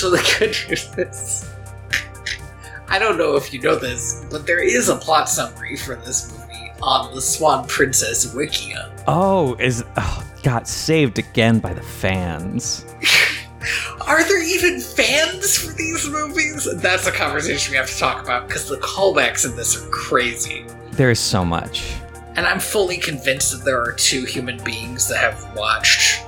So the good news is, I don't know if you know this, but there is a plot summary for this movie on the Swan Princess Wikia. Oh, is oh, got saved again by the fans. Are there even fans for these movies? That's a conversation we have to talk about because the callbacks in this are crazy. There is so much. And I'm fully convinced that there are two human beings that have watched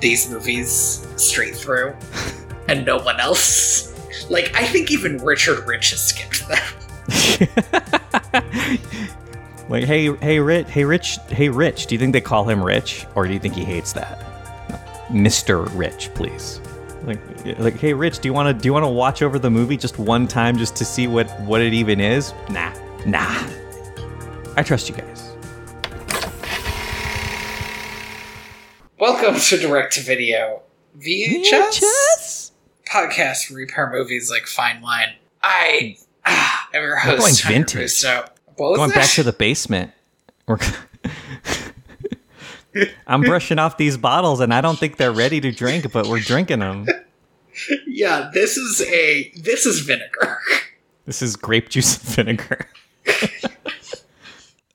these movies straight through, and no one else. Like, I think even Richard Rich has skipped them. like, hey, hey, Rich, hey, Rich, hey, Rich. Do you think they call him Rich, or do you think he hates that, Mister Rich? Please, like, like, hey, Rich, do you want to do you want to watch over the movie just one time just to see what what it even is? Nah, nah. I trust you guys. Welcome to Direct to Video VHS, podcast where we repair movies like Fine Wine. I ah, am your We're host. going Hunter vintage. Russo. What Going back to the basement. We're I'm brushing off these bottles, and I don't think they're ready to drink, but we're drinking them. yeah, this is a this is vinegar. This is grape juice and vinegar.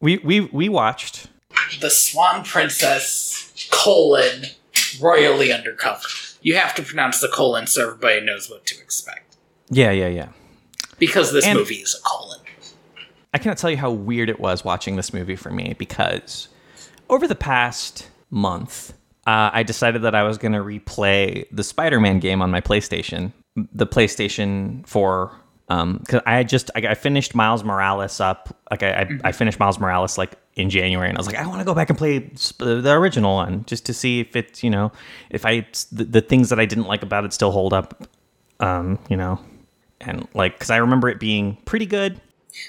we we we watched. the Swan Princess colon royally undercover. You have to pronounce the colon so everybody knows what to expect Yeah, yeah, yeah. because this And- movie is a colon. I cannot tell you how weird it was watching this movie for me because over the past month, uh, I decided that I was going to replay the Spider-Man game on my PlayStation, the PlayStation 4. Because I just I, I finished Miles Morales up, like I, I, I finished Miles Morales like in January, and I was like, I want to go back and play the original one just to see if it's you know if I the, the things that I didn't like about it still hold up, um, you know, and like because I remember it being pretty good.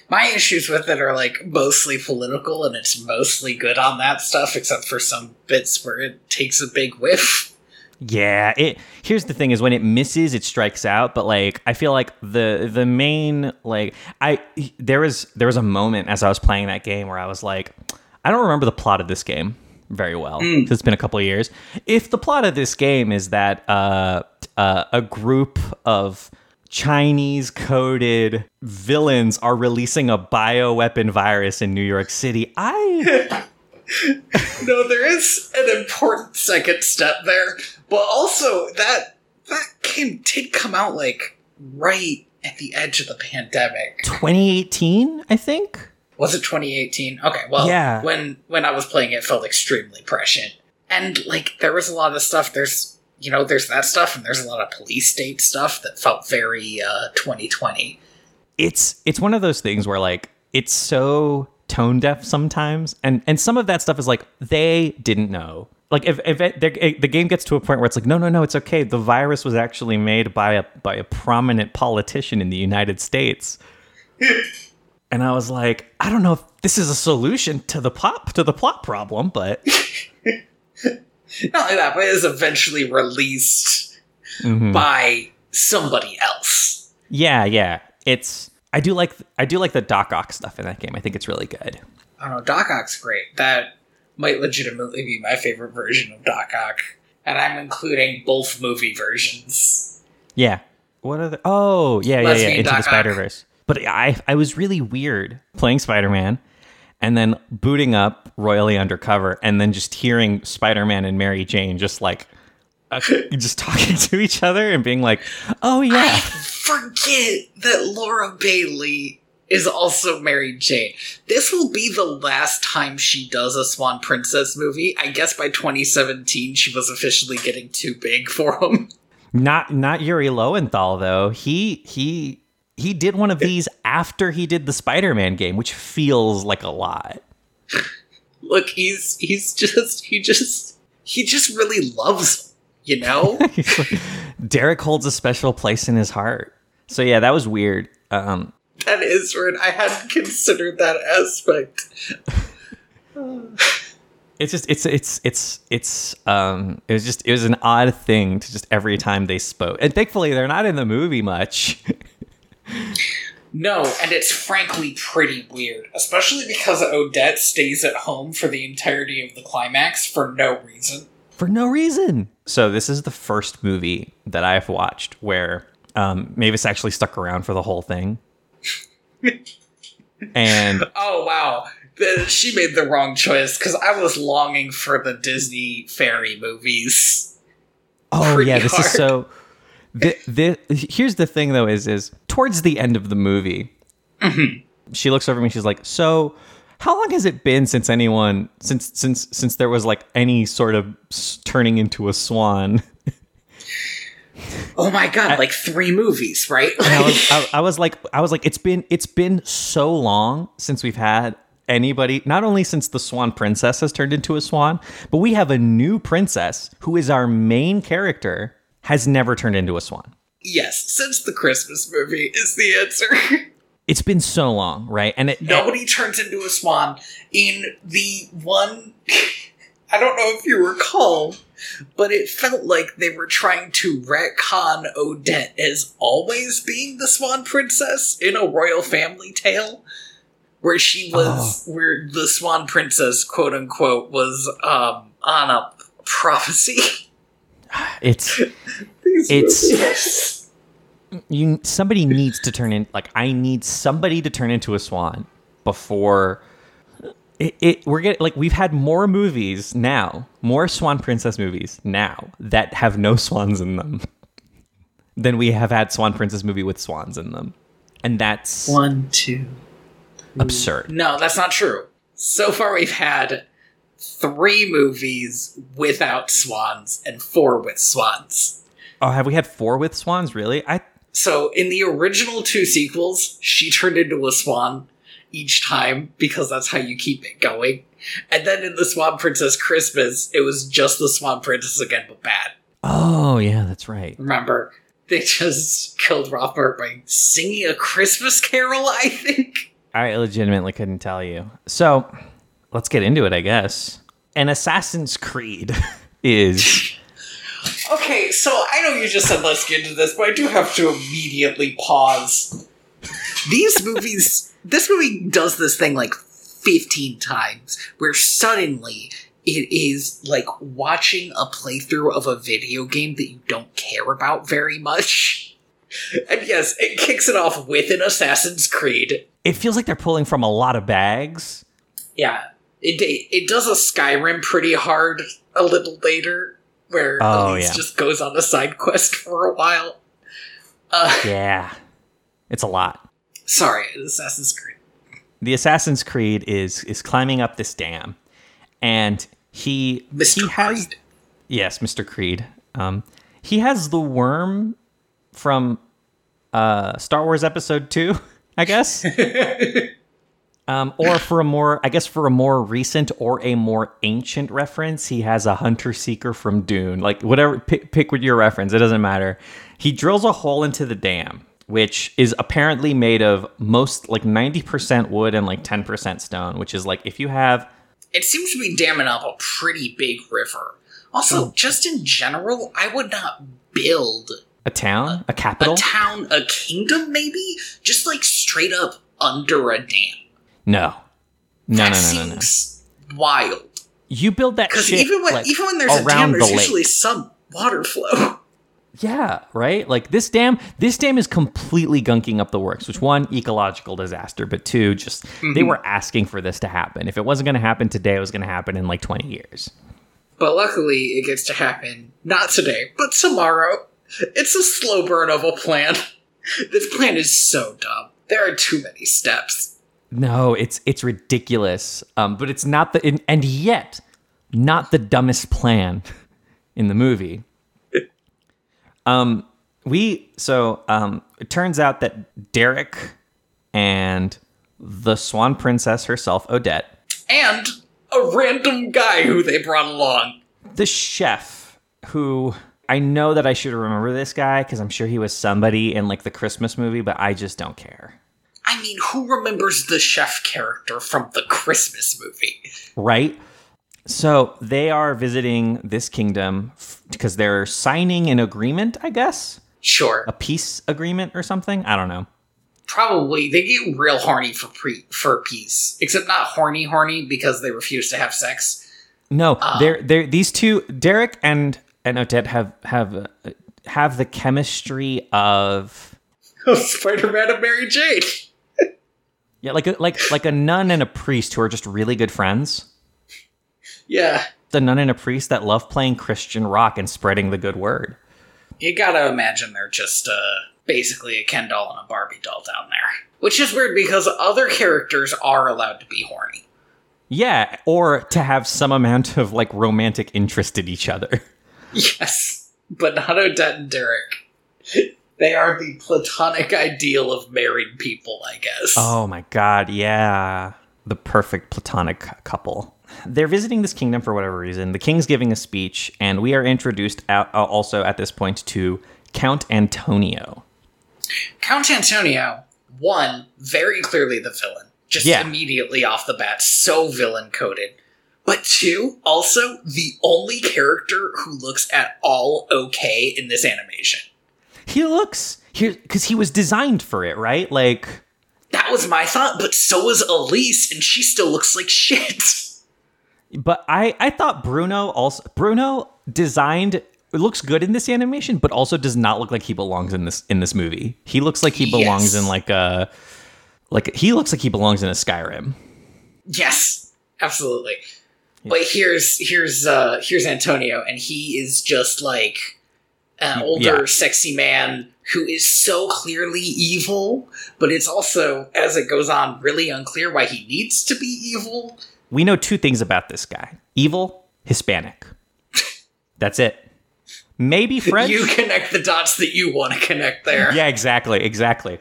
My issues with it are like mostly political and it's mostly good on that stuff, except for some bits where it takes a big whiff. Yeah, it here's the thing is when it misses it strikes out, but like I feel like the the main like I there was there was a moment as I was playing that game where I was like I don't remember the plot of this game very well 'cause it's been a couple of years. If the plot of this game is that uh, uh a group of Chinese coded villains are releasing a bioweapon virus in New York City, I no, there is an important second step there, but also that that game did come out like right at the edge of the pandemic. 2018, I think. Was it 2018? Okay, well, Yeah. When when I was playing it, it felt extremely prescient, and like there was a lot of stuff. There's you know there's that stuff, and there's a lot of police state stuff that felt very uh, 2020. it's it's one of those things where like it's so tone deaf sometimes and and some of that stuff is like they didn't know like if, if it, the, game gets to a point where it's like no no no it's okay the virus was actually made by a by a prominent politician in the united states and i was like i don't know if this is a solution to the plot to the plot problem but Not only that, but it is eventually released Mhm. by somebody else. yeah yeah it's i do like i do like the doc ock stuff in that game i think it's really good I don't know. Doc Ock's great. That might legitimately be my favorite version of Doc Ock, and I'm including both movie versions. Yeah. What are the? Oh, yeah, yeah, yeah. Into Doc the. Spider Verse. But I, I was really weird playing Spider Man, and then booting up Royally Undercover, and then just hearing Spider Man and Mary Jane just like, uh, just talking to each other and being like, "Oh I yeah, forget that Laura Bailey is also Mary Jane. This will be the last time she does a Swan Princess movie. I guess by 2017 she was officially getting too big for him. not not Yuri Lowenthal though. He he he did one of these after he did the Spider Man game, which feels like a lot." Look, he's he's just he just he just really loves you know? Like, Derek holds a special place in his heart. So yeah, that was weird. Um, that is weird. I hadn't considered that aspect. it's just it's it's it's it's um it was just it was an odd thing to just every time they spoke and thankfully they're not in the movie much No, and it's frankly pretty weird, especially because Odette stays at home for the entirety of the climax for no reason. For no reason. So this is the first movie that I've watched where um, Mavis actually stuck around for the whole thing. and Oh wow, the, she made the wrong choice because I was longing for the Disney fairy movies. oh Pretty yeah, this hard. is so. The, the, here's the thing though is is towards the end of the movie, she looks over at me. She's like, "So, how long has it been since anyone since since since there was like any sort of turning into a swan?" Oh my god, like three movies, right? I was, I, I was like, I was like, it's been, it's been so long since we've had anybody. Not only since the Swan Princess has turned into a swan, but we have a new princess who is our main character has never turned into a swan. yes, since the Christmas movie is the answer. It's been so long, right? And it, Nobody turns into a swan in the one. I don't know if you recall, but it felt like they were trying to retcon Odette as always being the Swan Princess in a royal family tale, where she was, where the Swan Princess, quote unquote, was um, on a prophecy. it's It's-. You. Somebody needs to turn in. Like I need somebody to turn into a swan before. It, it we're getting like we've had more movies now, more Swan Princess movies now that have no swans in them than we have had Swan Princess movie with swans in them, and that's one, two. absurd. No, that's not true. So far, we've had three movies without swans and four with swans. Oh, have we had four with swans? Really? I So, in the original two sequels, she turned into a swan each time because that's how you keep it going. And then in the Swan Princess Christmas, it was just the Swan Princess again, but bad. oh yeah, that's right. Remember? They just killed Rothbart by singing a Christmas carol, I think. I legitimately couldn't tell you. So let's get into it, I guess. An Assassin's Creed is Okay, so I know you just said let's get into this, but I do have to immediately pause. These movies, this movie does this thing like 15 times, where suddenly it is like watching a playthrough of a video game that you don't care about very much. And yes, it kicks it off with an Assassin's Creed. it feels like they're pulling from a lot of bags. Yeah, it it does a Skyrim pretty hard a little later, where Oh, Alise yeah. just goes on a side quest for a while. Uh, Yeah. It's a lot. sorry, Assassin's Creed. The Assassin's Creed is is climbing up this dam and he Mr. he has Creed. Yes, Mr. Creed. Um he has the worm from uh Star Wars episode 2, I guess. Um, or for a more, I guess, for a more recent or a more ancient reference, he has a hunter seeker from Dune. Like whatever, pick, pick with your reference. It doesn't matter. He drills a hole into the dam, which is apparently made of most like ninety percent wood and like ten percent stone. Which is like if you have It seems to be damming up a pretty big river. Also, just in general, I would not build a town, a a capital. A town, a kingdom, maybe just like straight up under a dam. No, no, that no, no, no, no. seems wild. You build that shit even when like, even when there's a dam, there's the lake. usually some water flow. Yeah, right? Like this dam, this dam is completely gunking up the works, which one, ecological disaster, but two, just they mm-hmm. were asking for this to happen. If it wasn't going to happen today, it was going to happen in like 20 years. But luckily, it gets to happen not today, but tomorrow. It's a slow burn of a plan. This plan is so dumb. There are too many steps. No, it's it's ridiculous. Um, but it's not the and- and yet not the dumbest plan in the movie. Um, we so um, it turns out that Derek and the Swan Princess herself, Odette, And a random guy who they brought along. the chef who I know that I should remember this guy because I'm sure he was somebody in like the Christmas movie, but I just don't care. I mean, who remembers the chef character from the Christmas movie? Right? So they are visiting this kingdom because they're signing an agreement, I guess, Sure. a peace agreement or something. I don't know. probably they get real horny for pre for peace, except not horny horny because they refuse to have sex. No, Ah. they're they're these two Derek and and Odette have have uh, have the chemistry of Spider Man and Mary Jane. Yeah, like a, like like a nun and a priest who are just really good friends. Yeah, The nun and a priest that love playing Christian rock and spreading the good word. you gotta imagine they're just uh, basically a Ken doll and a Barbie doll down there, which is weird because other characters are allowed to be horny. Yeah, or to have some amount of like romantic interest in each other. Yes, but not Odette and Derek. They are the platonic ideal of married people, I guess. Oh my god, yeah. The perfect platonic couple. They're visiting this kingdom for whatever reason. The king's giving a speech, and we are introduced out, uh, also at this point to Count Antonio. Count Antonio, one, very clearly the villain. Just Yeah. immediately off the bat, so villain coded. But two, also the only character who looks at all okay in this animation. He looks here because he was designed for it, right? Like, That was my thought, but so was Alise, and she still looks like shit. but I I thought Bruno also Bruno designed. It looks good in this animation, but also does not look like he belongs in this in this movie. He looks like he belongs Yes. in like a like he looks like he belongs in a Skyrim. Yes, absolutely. But here's here's uh here's Antonio, and he is just like an older, Yeah. sexy man who is so clearly evil, but it's also, as it goes on, really unclear why he needs to be evil. we know two things about this guy. Evil hispanic. That's it. Maybe french. You connect the dots that you want to connect there. yeah exactly exactly.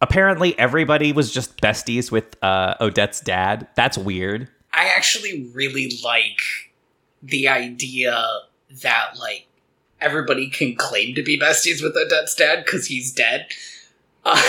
Apparently everybody was just besties with uh, odette's dad. That's weird. I actually really like the idea that like everybody can claim to be besties with Odette's dad because he's dead. Uh,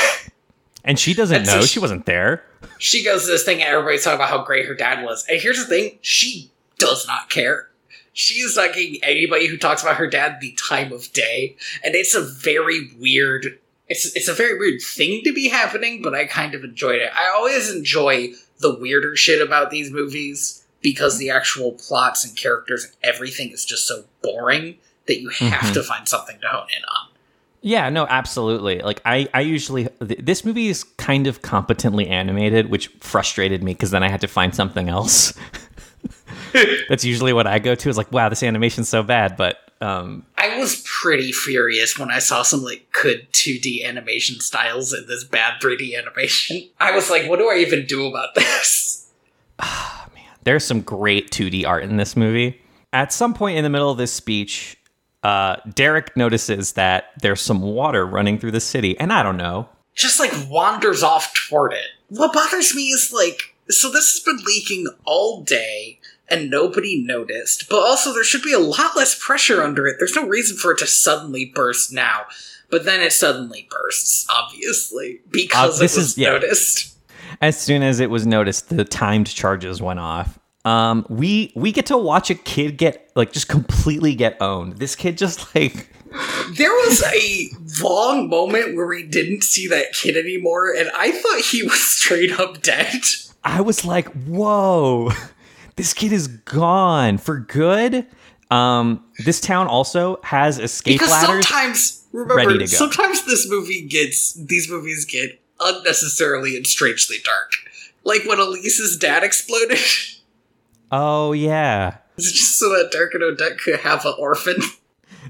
and she doesn't That's know a- she wasn't there she goes to this thing and everybody's talking about how great her dad was. And here's the thing, she does not care. She is not giving anybody who talks about her dad the time of day. And it's a very weird it's it's a very weird thing to be happening, but I kind of enjoyed it. I always enjoy the weirder shit about these movies because the actual plots and characters and everything is just so boring that you have Mhm. to find something to hone in on. yeah no absolutely like i i usually th- this movie is kind of competently animated which frustrated me because then i had to find something else that's usually what i go to is like wow this animation's so bad but um I was pretty furious when I saw some like good 2D animation styles in this bad 3D animation. I was like, what do I even do about this? Oh, man, There's some great 2D art in this movie. At some point in the middle of this speech, uh, Derek notices that there's some water running through the city, and I don't know. Just like wanders off toward it. What bothers me is like, so this has been leaking all day and nobody noticed, but also there should be a lot less pressure under it. There's no reason for it to suddenly burst now. But then it suddenly bursts, obviously, because Uh, this it was is- yeah. noticed. As soon as it was noticed, the timed charges went off. Um, we we get to watch a kid get like just completely get owned. This kid just like There was a long moment where we didn't see that kid anymore, and I thought he was straight up dead. I was like, whoa, this kid is gone for good. Um, this town also has escape Because ladders. sometimes, ready remember, to go. sometimes this movie gets, these movies get unnecessarily and strangely dark. Like when Alise's dad exploded. oh yeah. It's just so that Derek and Odette could have an orphan.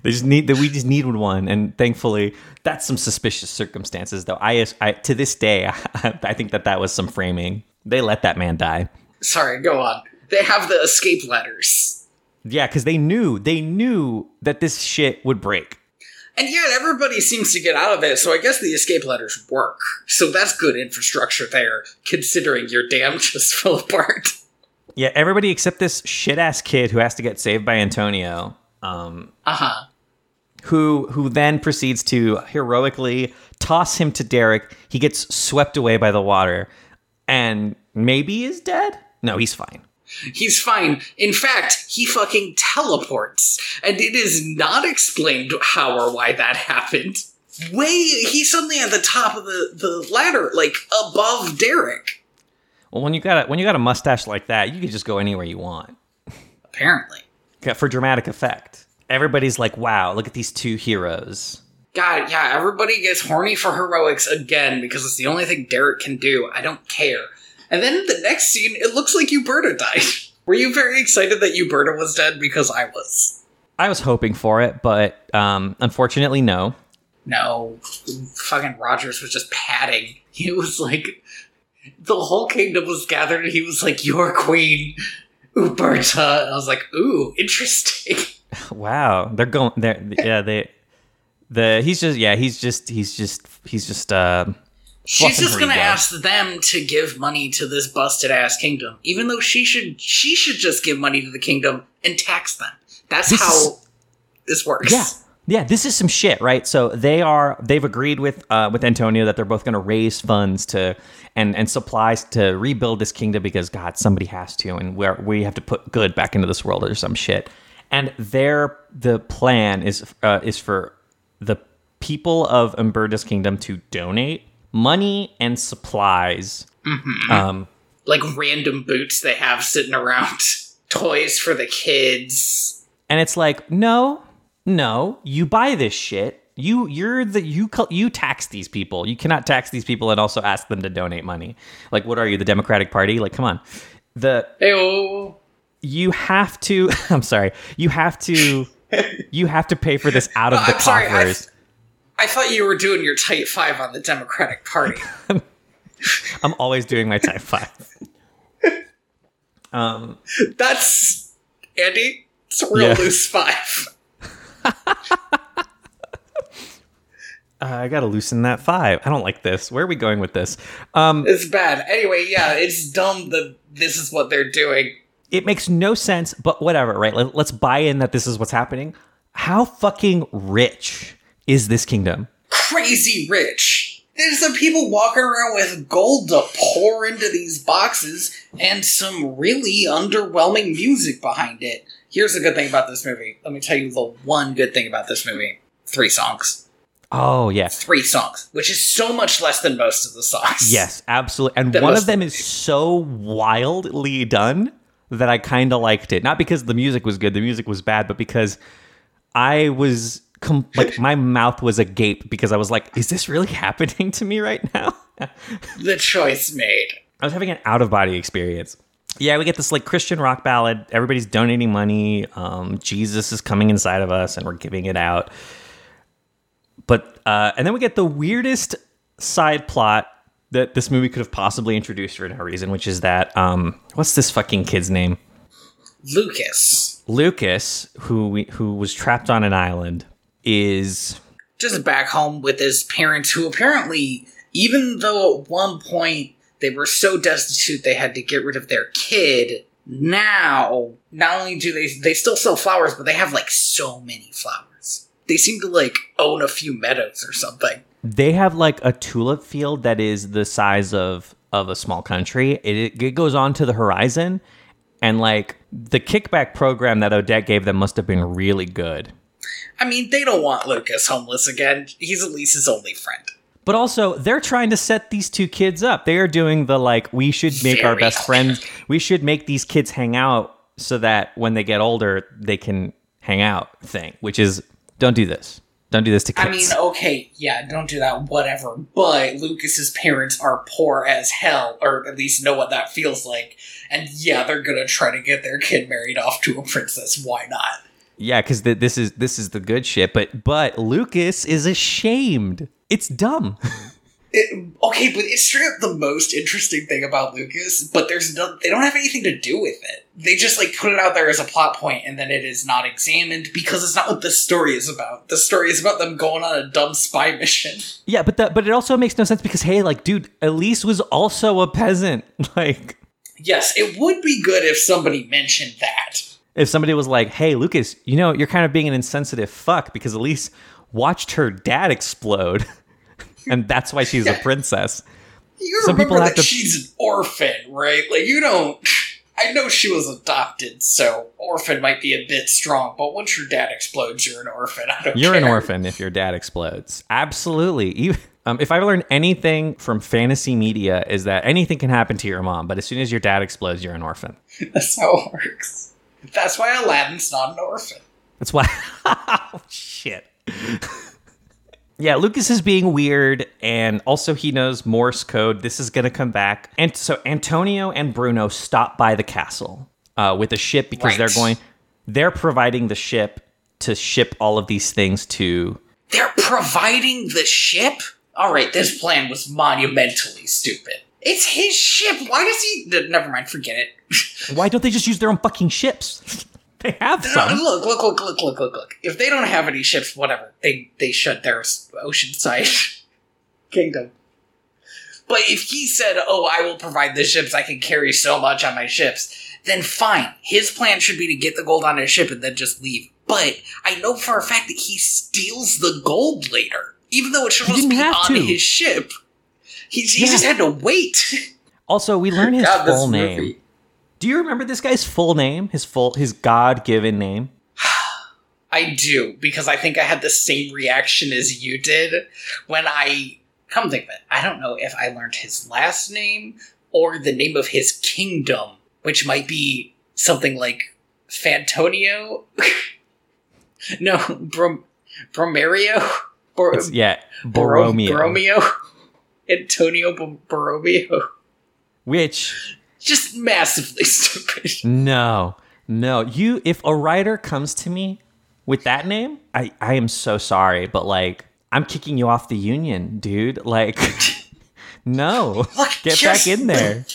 They just need that. We just needed one, and thankfully, that's some suspicious circumstances. Though I, I to this day, I, think that that was some framing. They let that man die. Sorry, go on. They have the escape ladders. Yeah, because they knew they knew that this shit would break. And yet everybody seems to get out of it, so I guess the escape ladders work. So that's good infrastructure there, considering your dam just fell apart. Yeah, everybody except this shit ass kid who has to get saved by Antonio. Um, Uh huh. who who then proceeds to heroically toss him to Derek. He gets swept away by the water, and maybe is dead. No, he's fine. He's fine. In fact, he fucking teleports. And it is not explained how or why that happened. way he's suddenly at the top of the, the ladder, like above Derek. Well, when you got a, when you got a mustache like that, you could just go anywhere you want Apparently. For dramatic effect. Everybody's like, "Wow, look at these two heroes." God, yeah, everybody gets horny for heroics again because it's the only thing Derek can do. I don't care. And then the next scene, it looks like Uberta died. Were you very excited that Uberta was dead? Because I was. I was hoping for it, but um, unfortunately, no. No, fucking Rogers was just padding. He was like, the whole kingdom was gathered, and he was like, "Your queen, Uberta." And I was like, "Ooh, interesting." Wow, they're going. They're yeah. They the he's just yeah. He's just he's just he's just uh. She's just gonna ask them to give money to this busted ass kingdom, even though she should she should just give money to the kingdom and tax them. That's This how is- this works. Yeah. Yeah, this is some shit, right? So they are they've agreed with uh, with Antonio that they're both going to raise funds to and and supplies to rebuild this kingdom because God, somebody has to, and we we have to put good back into this world or some shit. And their the plan is uh, is for the people of Umberta's kingdom to donate money and supplies. Um, like random boots they have sitting around, toys for the kids. And it's like, no, no, you buy this shit. You you're the you you tax these people. You cannot tax these people and also ask them to donate money. Like, what are you, the Democratic Party? Like, come on. The Ew. you have to. I'm sorry. You have to. You have to pay for this out of the I'm sorry, I- coffers. I thought you were doing your tight five on the Democratic Party. I'm always doing my type five. Um, That's Andy. It's a real Yeah. loose five. Uh, I gotta loosen that five. I don't like this. Where are we going with this? Um, It's bad. Anyway, yeah, it's dumb that this is what they're doing. it makes no sense, but whatever, right? Let, let's buy in that this is what's happening. How fucking rich is this kingdom? Crazy rich. There's some people walking around with gold to pour into these boxes and some really underwhelming music behind it. Here's the good thing about this movie. Let me tell you the one good thing about this movie. Three songs. Oh, yeah. Three songs, which is so much less than most of the songs. Yes, absolutely. And one of them is so wildly done that I kind of liked it. Not because the music was good, the music was bad, but because I was com- like my mouth was agape because I was like, is this really happening to me right now? The choice made. I was having an out of body experience. Yeah, we get this like Christian rock ballad. Everybody's donating money. Um, Jesus is coming inside of us, and we're giving it out. But uh, and then we get the weirdest side plot that this movie could have possibly introduced for no reason, which is that um, what's this fucking kid's name? Lucas. Lucas, who we, who was trapped on an island, is just back home with his parents who apparently even though at one point they were so destitute they had to get rid of their kid. Now not only do they they still sell flowers but they have like so many flowers. They seem to like own a few meadows or something. They have like a tulip field that is the size of of a small country. It, it goes on to the horizon, and like the kickback program that Odette gave them must have been really good. i mean they don't want lucas homeless again. He's at least his only friend But also, they're trying to set these two kids up. They are doing the like, we should make our best friends. We should make these kids hang out so that when they get older, they can hang out thing. Which is, don't do this. Don't do this to kids. I mean, okay, yeah, don't do that, whatever. But Lucas's parents are poor as hell, or at least know what that feels like. And yeah, they're gonna try to get their kid married off to a princess. Why not? Yeah, because this is this is the good shit. But but Lucas is ashamed. It's dumb. It, okay, but it's straight up the most interesting thing about Lucas. But there's no, they don't have anything to do with it. They just like put it out there as a plot point, and then it is not examined because it's not what the story is about. The story is about them going on a dumb spy mission. yeah, but that but it also makes no sense because hey, like, dude, Alise was also a peasant. Like, Yes, it would be good if somebody mentioned that. if somebody was like, hey, Lucas, you know, you're kind of being an insensitive fuck because Alise watched her dad explode, and that's why she's a princess. You Some remember people have that to- she's an orphan, right? Like you don't. I know she was adopted, so orphan might be a bit strong, but once your dad explodes, you're an orphan. I don't You're an orphan if your dad explodes. Absolutely. Um, if I've learned anything from fantasy media, is that anything can happen to your mom, but as soon as your dad explodes, you're an orphan. That's how it works. That's why Aladdin's not an orphan. That's why. oh, shit. yeah, Lucas is being weird, and also he knows Morse code. This is going to come back. And so Antonio and Bruno stop by the castle uh, with a ship because Right. they're going, they're providing the ship to ship all of these things to. They're providing the ship? Alright, this plan was monumentally stupid. It's his ship. Why does he. Never mind, forget it. Why don't they just use their own fucking ships? they have some. look, look, look, look, look, look, look. If they don't have any ships, whatever. They they shut their oceanside kingdom. But if he said, "Oh, I will provide the ships. I can carry so much on my ships," then fine. His plan should be to get the gold on his ship and then just leave. But I know for a fact that he steals the gold later, even though it's supposed to be on to. his ship. He's, he Yeah. just had to wait. Also, we learn his God, full name. movie. Do you remember this guy's full name? His full, his God-given name? I do because I think I had the same reaction as you did when I come think of it. I don't know if I learned his last name or the name of his kingdom, which might be something like Fantonio. no, Brom- Bromerio. Bor- It's, yeah, Boro- Boromeo. Borromeo. Antonio Bo- Borromeo. Which Just massively stupid. no, no. You, if a writer comes to me with that name, I, I am so sorry, but like, I'm kicking you off the union, dude. Like, no, Look, get back in there.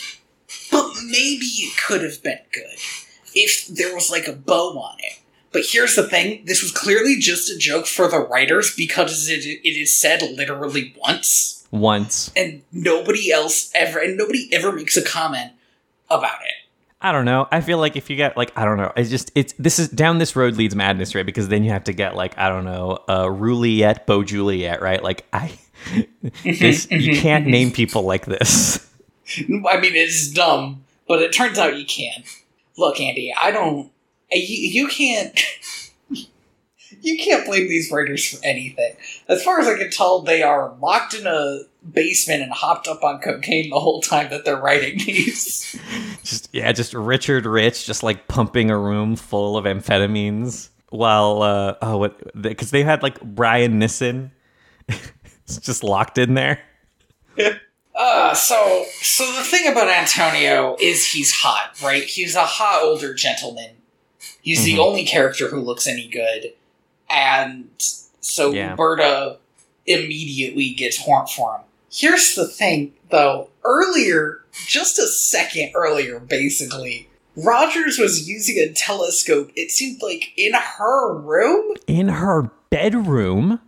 But maybe it could have been good if there was like a bow on it. But here's the thing this was clearly just a joke for the writers because it, it is said literally once, Once, and nobody else ever, and nobody ever makes a comment about it. I don't know. I feel like if you get like I don't know, it's just it's this is down this road leads madness, right? Because then you have to get like I don't know, uh, Juliet, Bo Juliet, right? Like I, this you can't name people like this. I mean, it's dumb, but it turns out you can. Look, Andy, I don't. You, you can't. You can't blame these writers for anything. As far as I can tell, they are locked in a basement and hopped up on cocaine the whole time that they're writing these. Just yeah, just Richard Rich, just like pumping a room full of amphetamines while uh oh what because they had like Brian Nissen, just locked in there. Uh, so so the thing about Antonio is he's hot, right? He's a hot older gentleman. He's the Mhm. only character who looks any good, and so Yeah. Berta immediately gets horned for him. Here's the thing, though. Earlier, just a second earlier, basically, Rogers was using a telescope. It seemed like in her room In her bedroom.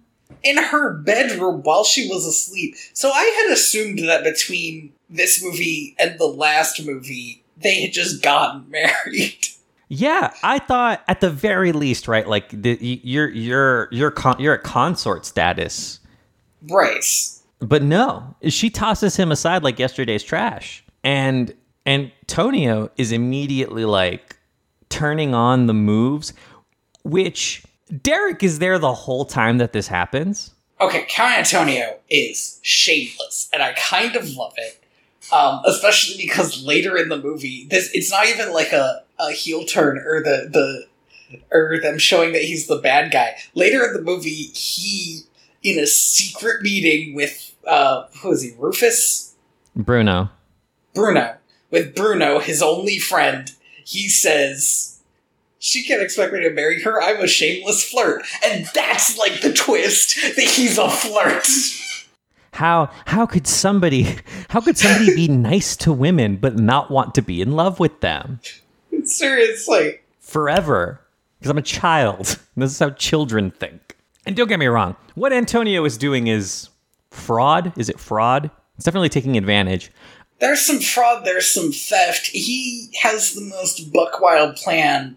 in her bedroom while she was asleep. So I had assumed that between this movie and the last movie, they had just gotten married. Yeah, I thought at the very least, right? Like the, you're you're you're con- you're at consort status, right. but no, she tosses him aside like yesterday's trash, and and Antonio is immediately like turning on the moves, which Derek is there the whole time that this happens. Okay, Count Antonio is shameless, and I kind of love it. Um, especially because later in the movie, this it's not even like a, a heel turn or the the or them showing that he's the bad guy. Later in the movie, he in a secret meeting with uh who is he, Rufus? Bruno, Bruno. With Bruno, his only friend, he says, She can't expect me to marry her. I'm a shameless flirt. And that's like the twist that he's a flirt. how how could somebody how could somebody be nice to women but not want to be in love with them? Seriously. forever because I'm a child. This is how children think. And don't get me wrong, what Antonio is doing is fraud. Is it fraud? It's definitely taking advantage. There's some fraud, there's some theft. He has the most buck wild plan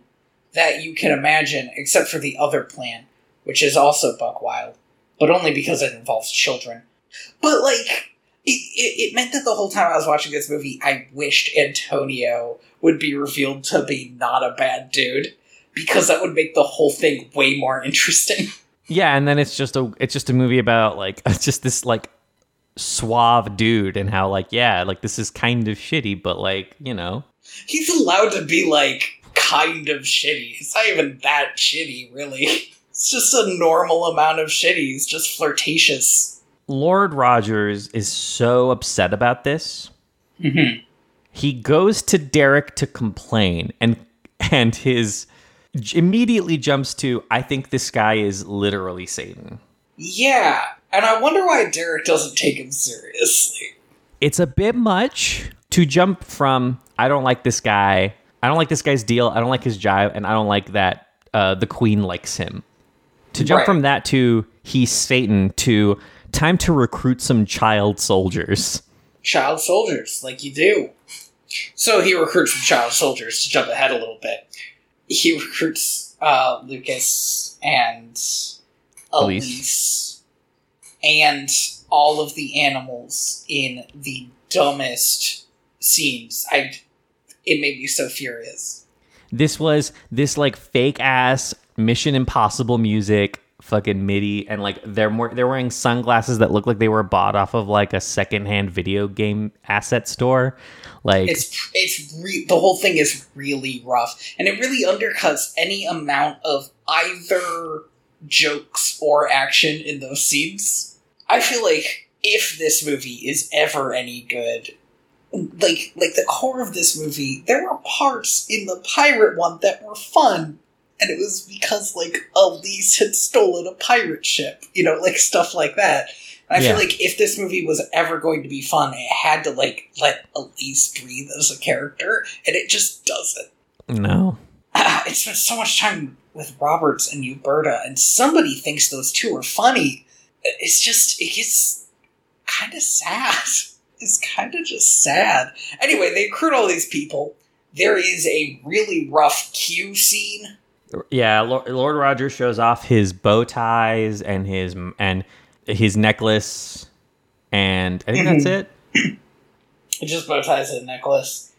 that you can imagine, except for the other plan, which is also buck wild, but only because it involves children. But, like, it, it, it meant that the whole time I was watching this movie, I wished Antonio would be revealed to be not a bad dude because that would make the whole thing way more interesting. Yeah, and then it's just a it's just a movie about like just this like suave dude and how like yeah, like this is kind of shitty, but like, you know. He's allowed to be like kind of shitty. It's not even that shitty, really. It's just a normal amount of shitty. He's just flirtatious. Lord Rogers is so upset about this. Mm-hmm. He goes to Derek to complain and and his immediately jumps to I think this guy is literally Satan. Yeah, and I wonder why Derek doesn't take him seriously. It's a bit much to jump from I don't like this guy. I don't like this guy's deal. I don't like his jive, and I don't like that uh, the queen likes him. To jump Right. from that to he's Satan to time to recruit some child soldiers. Child soldiers, like you do. So he recruits some child soldiers to jump ahead a little bit. He recruits uh, Lucas and Alise. Alise and all of the animals in the dumbest scenes. I it made me so furious. This was this like fake ass Mission Impossible music, fucking MIDI, and like they're more they're wearing sunglasses that look like they were bought off of like a secondhand video game asset store. Like It's it's re- the whole thing is really rough, and it really undercuts any amount of either jokes or action in those scenes. I feel like if this movie is ever any good, like like the core of this movie, there were parts in the pirate one that were fun, and it was because like Alise had stolen a pirate ship, you know, like stuff like that. And I Yeah. feel like if this movie was ever going to be fun, it had to like let Alise breathe as a character, and it just doesn't. no. Ah, it spent so much time with Roberts and Uberta, and somebody thinks those two are funny. It's just it gets kind of sad. It's kind of just sad. Anyway, they recruit all these people. There is a really rough Q scene. Yeah, Lord, Lord Roger shows off his bow ties and his and his necklace, and I think that's it. It just bow ties and necklace.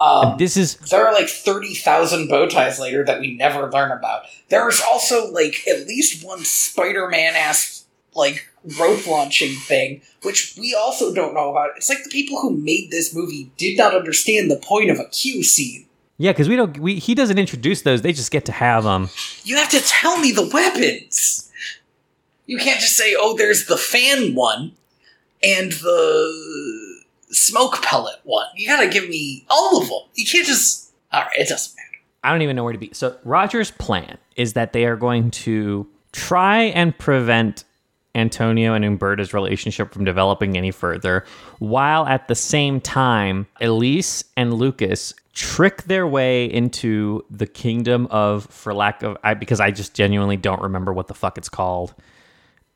Um, This is there are like 30,000 bow ties later that we never learn about. There's also like at least one Spider Man ass like rope launching thing, which we also don't know about. It's like the people who made this movie did not understand the point of a Q scene. Yeah, because we don't we he doesn't introduce those; they just get to have them. You have to tell me the weapons. You can't just say, oh, there's the fan one and the smoke pellet one. You gotta give me all of them. You can't just. Alright, it doesn't matter. I don't even know where to be. So Roger's plan is that they are going to try and prevent Antonio and Umberta's relationship from developing any further, while at the same time, Alise and Lucas trick their way into the kingdom of, for lack of, I, because I just genuinely don't remember what the fuck it's called,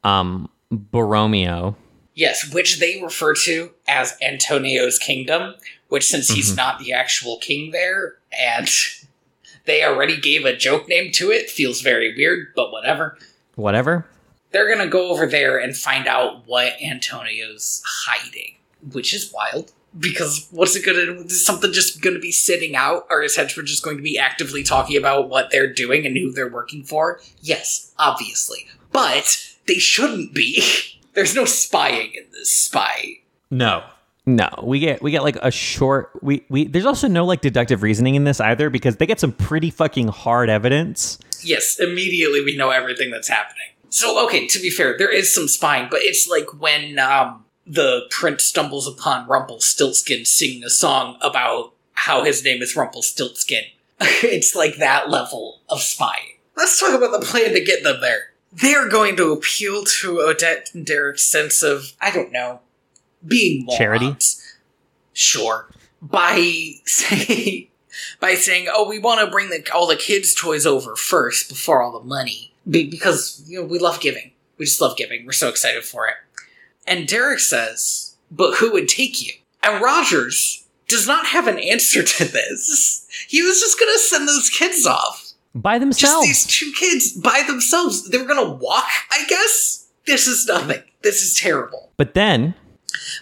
um, Borromeo. Yes, which they refer to as Antonio's kingdom, which since he's not the actual king there, and they already gave a joke name to it, feels very weird, but whatever. Whatever. They're gonna go over there and find out what Antonio's hiding, which is wild. Because what's it gonna is something just gonna be sitting out? Or is henchmen just going to be actively talking about what they're doing and who they're working for? Yes, obviously. But they shouldn't be. There's no spying in this spy No. No, we get we get like a short we we there's also no like deductive reasoning in this either because they get some pretty fucking hard evidence. yes, immediately we know everything that's happening. So, okay, to be fair, there is some spying, but it's like when um, the prince stumbles upon Rumpelstiltskin singing a song about how his name is Rumpelstiltskin. it's like that level of spying. Let's talk about the plan to get them there. They're going to appeal to Odette and Derek's sense of, I don't know, being morons. Charity? Sure. By saying, by saying, "Oh, we want to bring the, all the kids' toys over first before all the money," because you know we love giving. We just love giving. We're so excited for it. And Derek says, "But who would take you?" And Rogers does not have an answer to this. He was just going to send those kids off. By themselves. Just these two kids by themselves. They were going to walk. I guess this is nothing. This is terrible. But then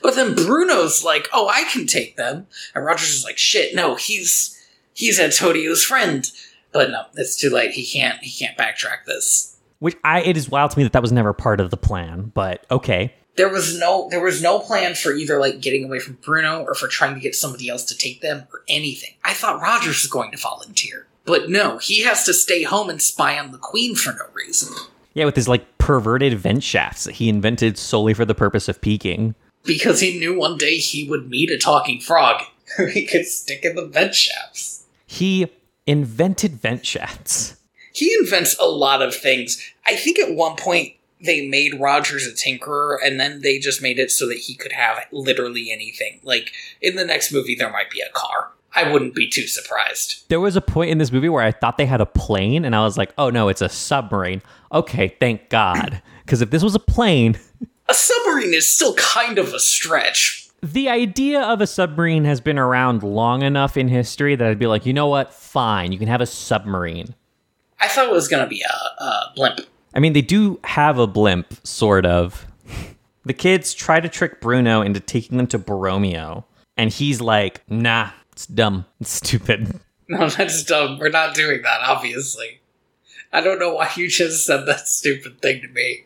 But then Bruno's like, "Oh, I can take them," and Rogers is like, "Shit, no, he's he's Antonio's friend." But no, it's too late. He can't he can't backtrack this. Which I it is wild to me that that was never part of the plan, but okay. There was no there was no plan for either like getting away from Bruno or for trying to get somebody else to take them or anything. I thought Rogers was going to volunteer. But no, he has to stay home and spy on the queen for no reason. Yeah, with his like perverted vent shafts that he invented solely for the purpose of peeking. Because he knew one day he would meet a talking frog who he could stick in the vent shafts. He invented vent shafts. He invents a lot of things. I think at one point they made Rogers a tinkerer and then they just made it so that he could have literally anything. Like in the next movie there might be a car. I wouldn't be too surprised. There was a point in this movie where I thought they had a plane and I was like, "Oh no, it's a submarine." Okay, thank God. Cuz if this was a plane, A submarine is still kind of a stretch. The idea of a submarine has been around long enough in history that I'd be like, "You know what? Fine. You can have a submarine." I thought it was going to be a, a blimp. I mean, they do have a blimp, sort of. The kids try to trick Bruno into taking them to Borromeo, and he's like, nah, it's dumb, it's stupid. No, that's dumb. We're not doing that, obviously. I don't know why you just said that stupid thing to me.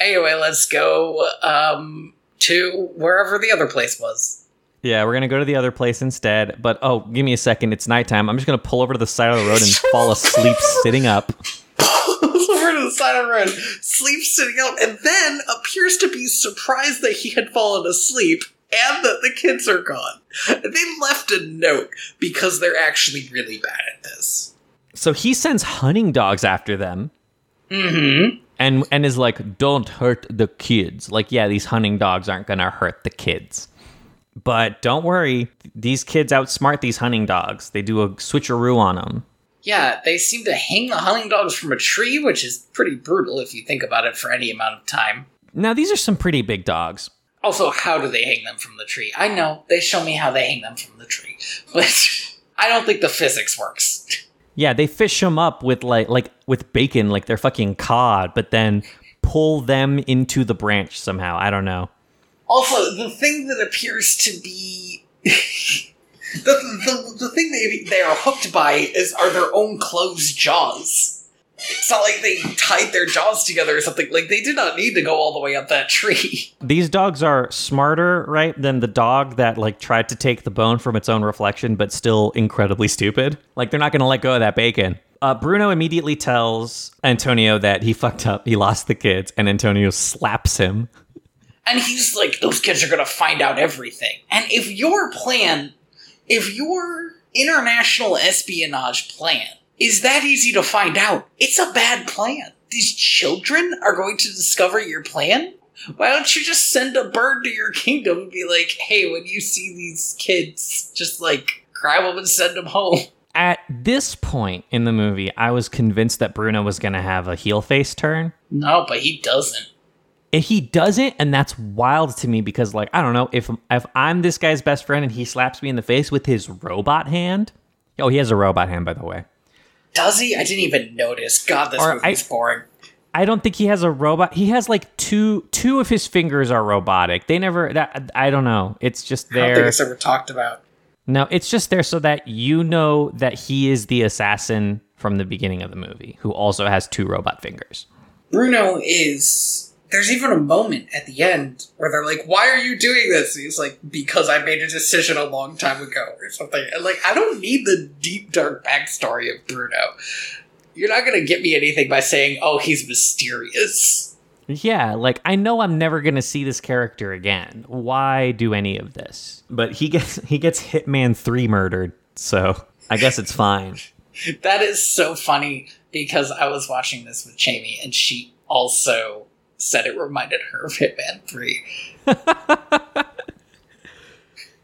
Anyway, let's go um, to wherever the other place was. Yeah, we're gonna go to the other place instead, but oh, give me a second, it's nighttime. I'm just gonna pull over to the side of the road and fall asleep sitting up. over to the side of the road, sleeps sitting out, and then appears to be surprised that he had fallen asleep and that the kids are gone. They left a note because they're actually really bad at this. So he sends hunting dogs after them. Mm-hmm. And and is like don't hurt the kids. Like yeah these hunting dogs aren't gonna hurt the kids. But don't worry these kids outsmart these hunting dogs. They do a switcheroo on them Yeah, they seem to hang the hunting dogs from a tree, which is pretty brutal if you think about it for any amount of time. now these are some pretty big dogs. Also, how do they hang them from the tree? I know, they show me how they hang them from the tree, but I don't think the physics works. yeah they fish them up with like like with bacon like they're fucking cod but then pull them into the branch somehow i don't know Also, the thing that appears to be the, the the thing they they are hooked by is are their own closed jaws. It's not like they tied their jaws together or something. Like they did not need to go all the way up that tree. these dogs are smarter right than the dog that like tried to take the bone from its own reflection but still incredibly stupid like they're not gonna let go of that bacon uh, bruno immediately tells antonio that he fucked up he lost the kids and antonio slaps him And he's like, those kids are gonna find out everything. And if your plan, if your international espionage plan is that easy to find out, it's a bad plan. These children are going to discover your plan? Why don't you just send a bird to your kingdom and be like, hey, when you see these kids, just like grab them and send them home? at this point in the movie i was convinced that bruno was gonna have a heel face turn No, but he doesn't. and he doesn't and that's wild to me because like i don't know if if i'm this guy's best friend and he slaps me in the face with his robot hand oh he has a robot hand by the way Does he? I didn't even notice. God, this Or movie's boring. I don't think he has a robot. He has like two two of his fingers are robotic. They never that I don't know. It's just I don't think there. it's ever talked about. No, it's just there so that you know that he is the assassin from the beginning of the movie who also has two robot fingers. Bruno is. There's even a moment at the end where they're like, "Why are you doing this?" And he's like, "Because I made a decision a long time ago, or something." And like, I don't need the deep dark backstory of Bruno. You're not gonna get me anything by saying, "Oh, he's mysterious." Yeah, like I know I'm never going to see this character again. Why do any of this? But he gets he gets Hitman 3 murdered. So, I guess it's fine. That is so funny because I was watching this with Jamie, and she also said it reminded her of Hitman Three.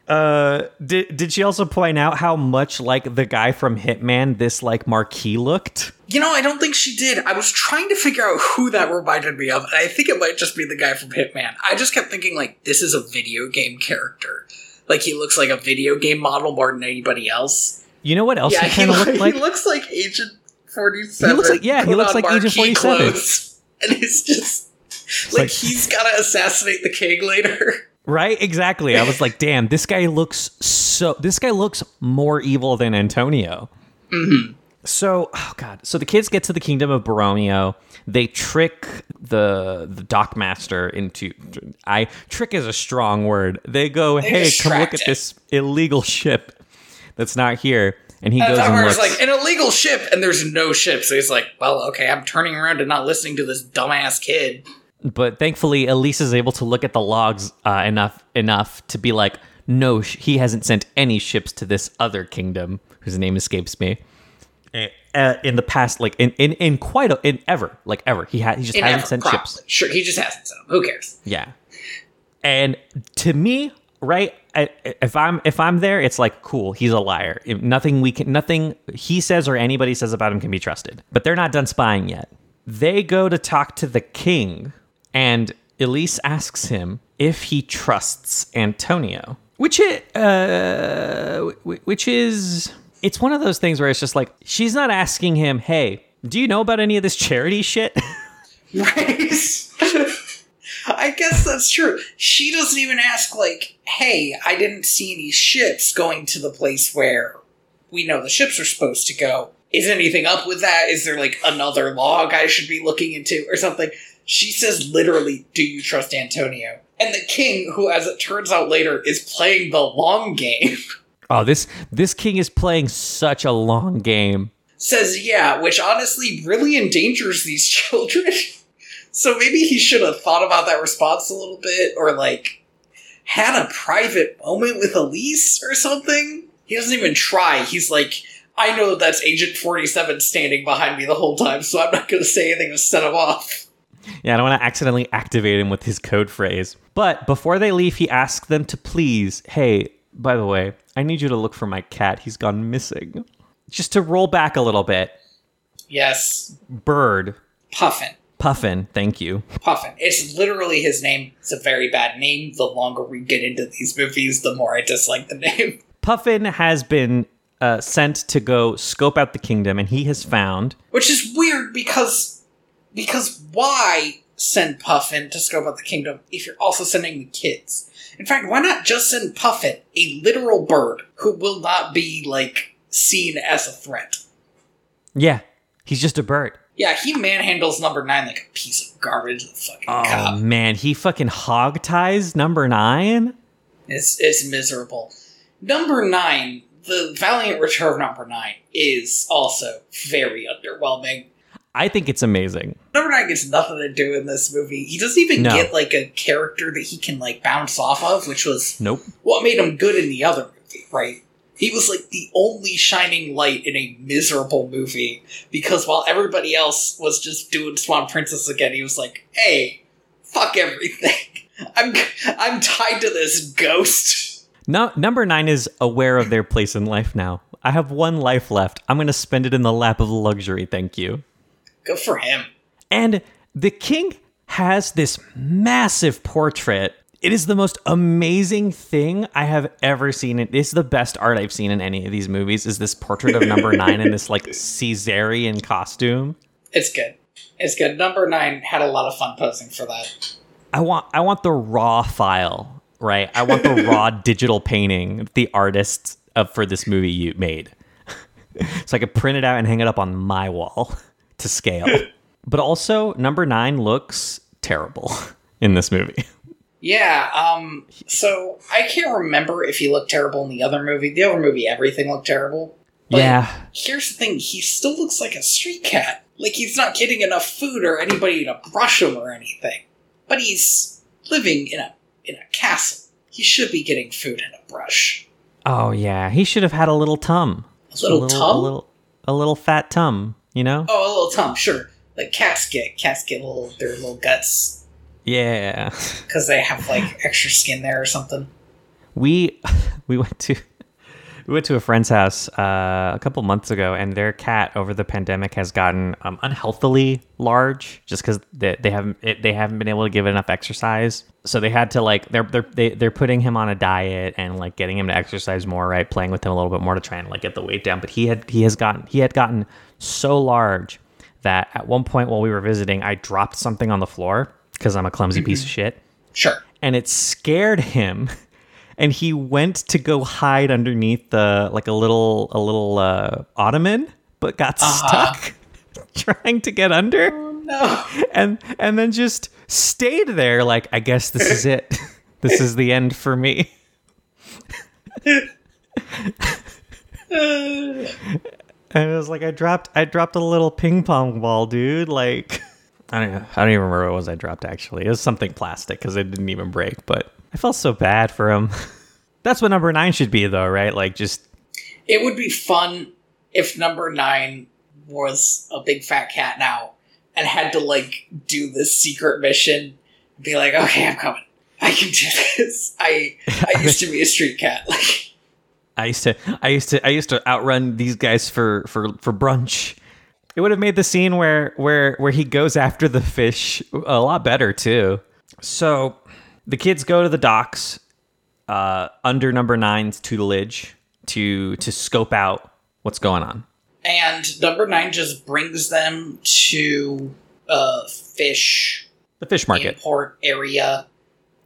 Uh, did did she also point out how much like the guy from Hitman this like marquee looked? You know, I don't think she did. I was trying to figure out who that reminded me of, and I think it might just be the guy from Hitman. I just kept thinking, like, this is a video game character. Like, he looks like a video game model more than anybody else. You know what else yeah, he kind of he, looked like? he looks like Agent 47. He looks like- yeah, he looks like Agent 47. clothes. And it's just. Like, like- he's gotta assassinate the king later. Right? Exactly. I was like, damn, this guy looks so. This guy looks more evil than Antonio. Mm-hmm. So, oh god. So the kids get to the kingdom of Borromeo. They trick the the dockmaster into. I trick is a strong word. They go, hey, come look distract at this illegal ship that's not here. And he And goes and looks. like an illegal ship, and there's no ship. So he's like, "Well, okay, I'm turning around and not listening to this dumbass kid." But thankfully, Alise is able to look at the logs uh, enough enough to be like, no, sh- he hasn't sent any ships to this other kingdom whose name escapes me. Uh, in the past, like in in, in quite a, in ever like ever, he had he just In hasn't ever, sent probably. ships. Sure, he just hasn't sent them. Who cares? Yeah, and to me, right, I, if I'm if I'm there, it's like cool. He's a liar. If nothing we can nothing he says or anybody says about him can be trusted. But they're not done spying yet. They go to talk to the king, and Alise asks him if he trusts Antonio, which it uh, which is it's one of those things where it's just like she's not asking him, "Hey, do you know about any of this charity shit?" Right? I guess that's true. She doesn't even ask, like, hey, I didn't see any ships going to the place where we know the ships are supposed to go. Is anything up with that? Is there, like, another log I should be looking into or something? She says literally, do you trust Antonio? And the king, who, as it turns out later, is playing the long game, Oh, this this king is playing such a long game. says yeah, which honestly really endangers these children. so maybe he should have thought about that response a little bit, or like had a private moment with Alise or something. He doesn't even try. He's like, I know that's Agent 47 standing behind me the whole time, so I'm not going to say anything to set him off. Yeah, I don't want to accidentally activate him with his code phrase. But before they leave, he asks them to please, hey, by the way, I need you to look for my cat. He's gone missing. Just to roll back a little bit. Yes, Bird, Puffin. Puffin, thank you. Puffin. It's literally his name. It's a very bad name. The longer we get into these movies, the more I dislike the name. Puffin has been uh, sent to go scope out the kingdom, and he has found. Which is weird because because why send Puffin to scope out the kingdom if you're also sending the kids? In fact, why not just send Puffin, a literal bird who will not be like seen as a threat? Yeah, he's just a bird. Yeah, he manhandles number nine like a piece of garbage. The fucking Oh cop. man, he fucking hog ties number nine. It's it's miserable. Number nine, the Valiant Return of Number Nine is also very underwhelming. I think it's amazing. Number nine gets nothing to do in this movie. He doesn't even No. get like a character that he can like bounce off of, which was Nope. what made him good in the other movie, right? He was like the only shining light in a miserable movie because while everybody else was just doing Swan Princess again, he was like, "Hey, fuck everything. I'm I'm tied to this ghost." No, number nine is aware of their place in life now. I have one life left. I'm going to spend it in the lap of luxury. Thank you. Good for him. And the king has this massive portrait. It is the most amazing thing I have ever seen. It is the best art I've seen in any of these movies. Is this portrait of number nine in this like Caesarian costume? It's good. It's good. Number nine had a lot of fun posing for that. I want I want the raw file, right? I want the raw digital painting the artists of for this movie you made. so I could print it out and hang it up on my wall to scale. but also number 9 looks terrible in this movie. Yeah, um, so I can't remember if he looked terrible in the other movie. The other movie, everything looked terrible. But yeah. Here's the thing, he still looks like a street cat. Like he's not getting enough food or anybody to brush him or anything. But he's living in a in a castle. He should be getting food and a brush. Oh yeah, he should have had a little tum. A little, tum? a little a little fat tum, you know? Oh, a little tum, sure. Like cats get cats get little their little guts Yeah. because they have like extra skin there or something. we we went to we went to a friend's house uh, a couple months ago, and their cat over the pandemic has gotten um, unhealthily large, just because they, they haven't it, they haven't been able to give it enough exercise. So they had to like they're they're they, they're putting him on a diet and like getting him to exercise more, right? Playing with him a little bit more to try and like get the weight down. But he had he has gotten he had gotten so large that at one point while we were visiting, I dropped something on the floor because I'm a clumsy piece of shit Sure. and it scared him and he went to go hide underneath the like a little a little uh, ottoman but got Uh-huh. stuck trying to get under Oh, No. and and then just stayed there like i guess this is it this is the end for me and it was like i dropped i dropped a little ping pong ball dude like i don't know i don't even remember what it was i dropped actually it was something plastic because it didn't even break but i felt so bad for him that's what number nine should be though right like just It would be fun if number nine was a big fat cat now and had to like do this secret mission. Be like, okay, I'm coming. I can do this. I I used to be a street cat. Like, I used to, I used to, I used to outrun these guys for for for brunch. It would have made the scene where where where he goes after the fish a lot better too. So the kids go to the docks uh, under number nine's tutelage to to scope out what's going on. and number nine just brings them to a fish The fish market. import area.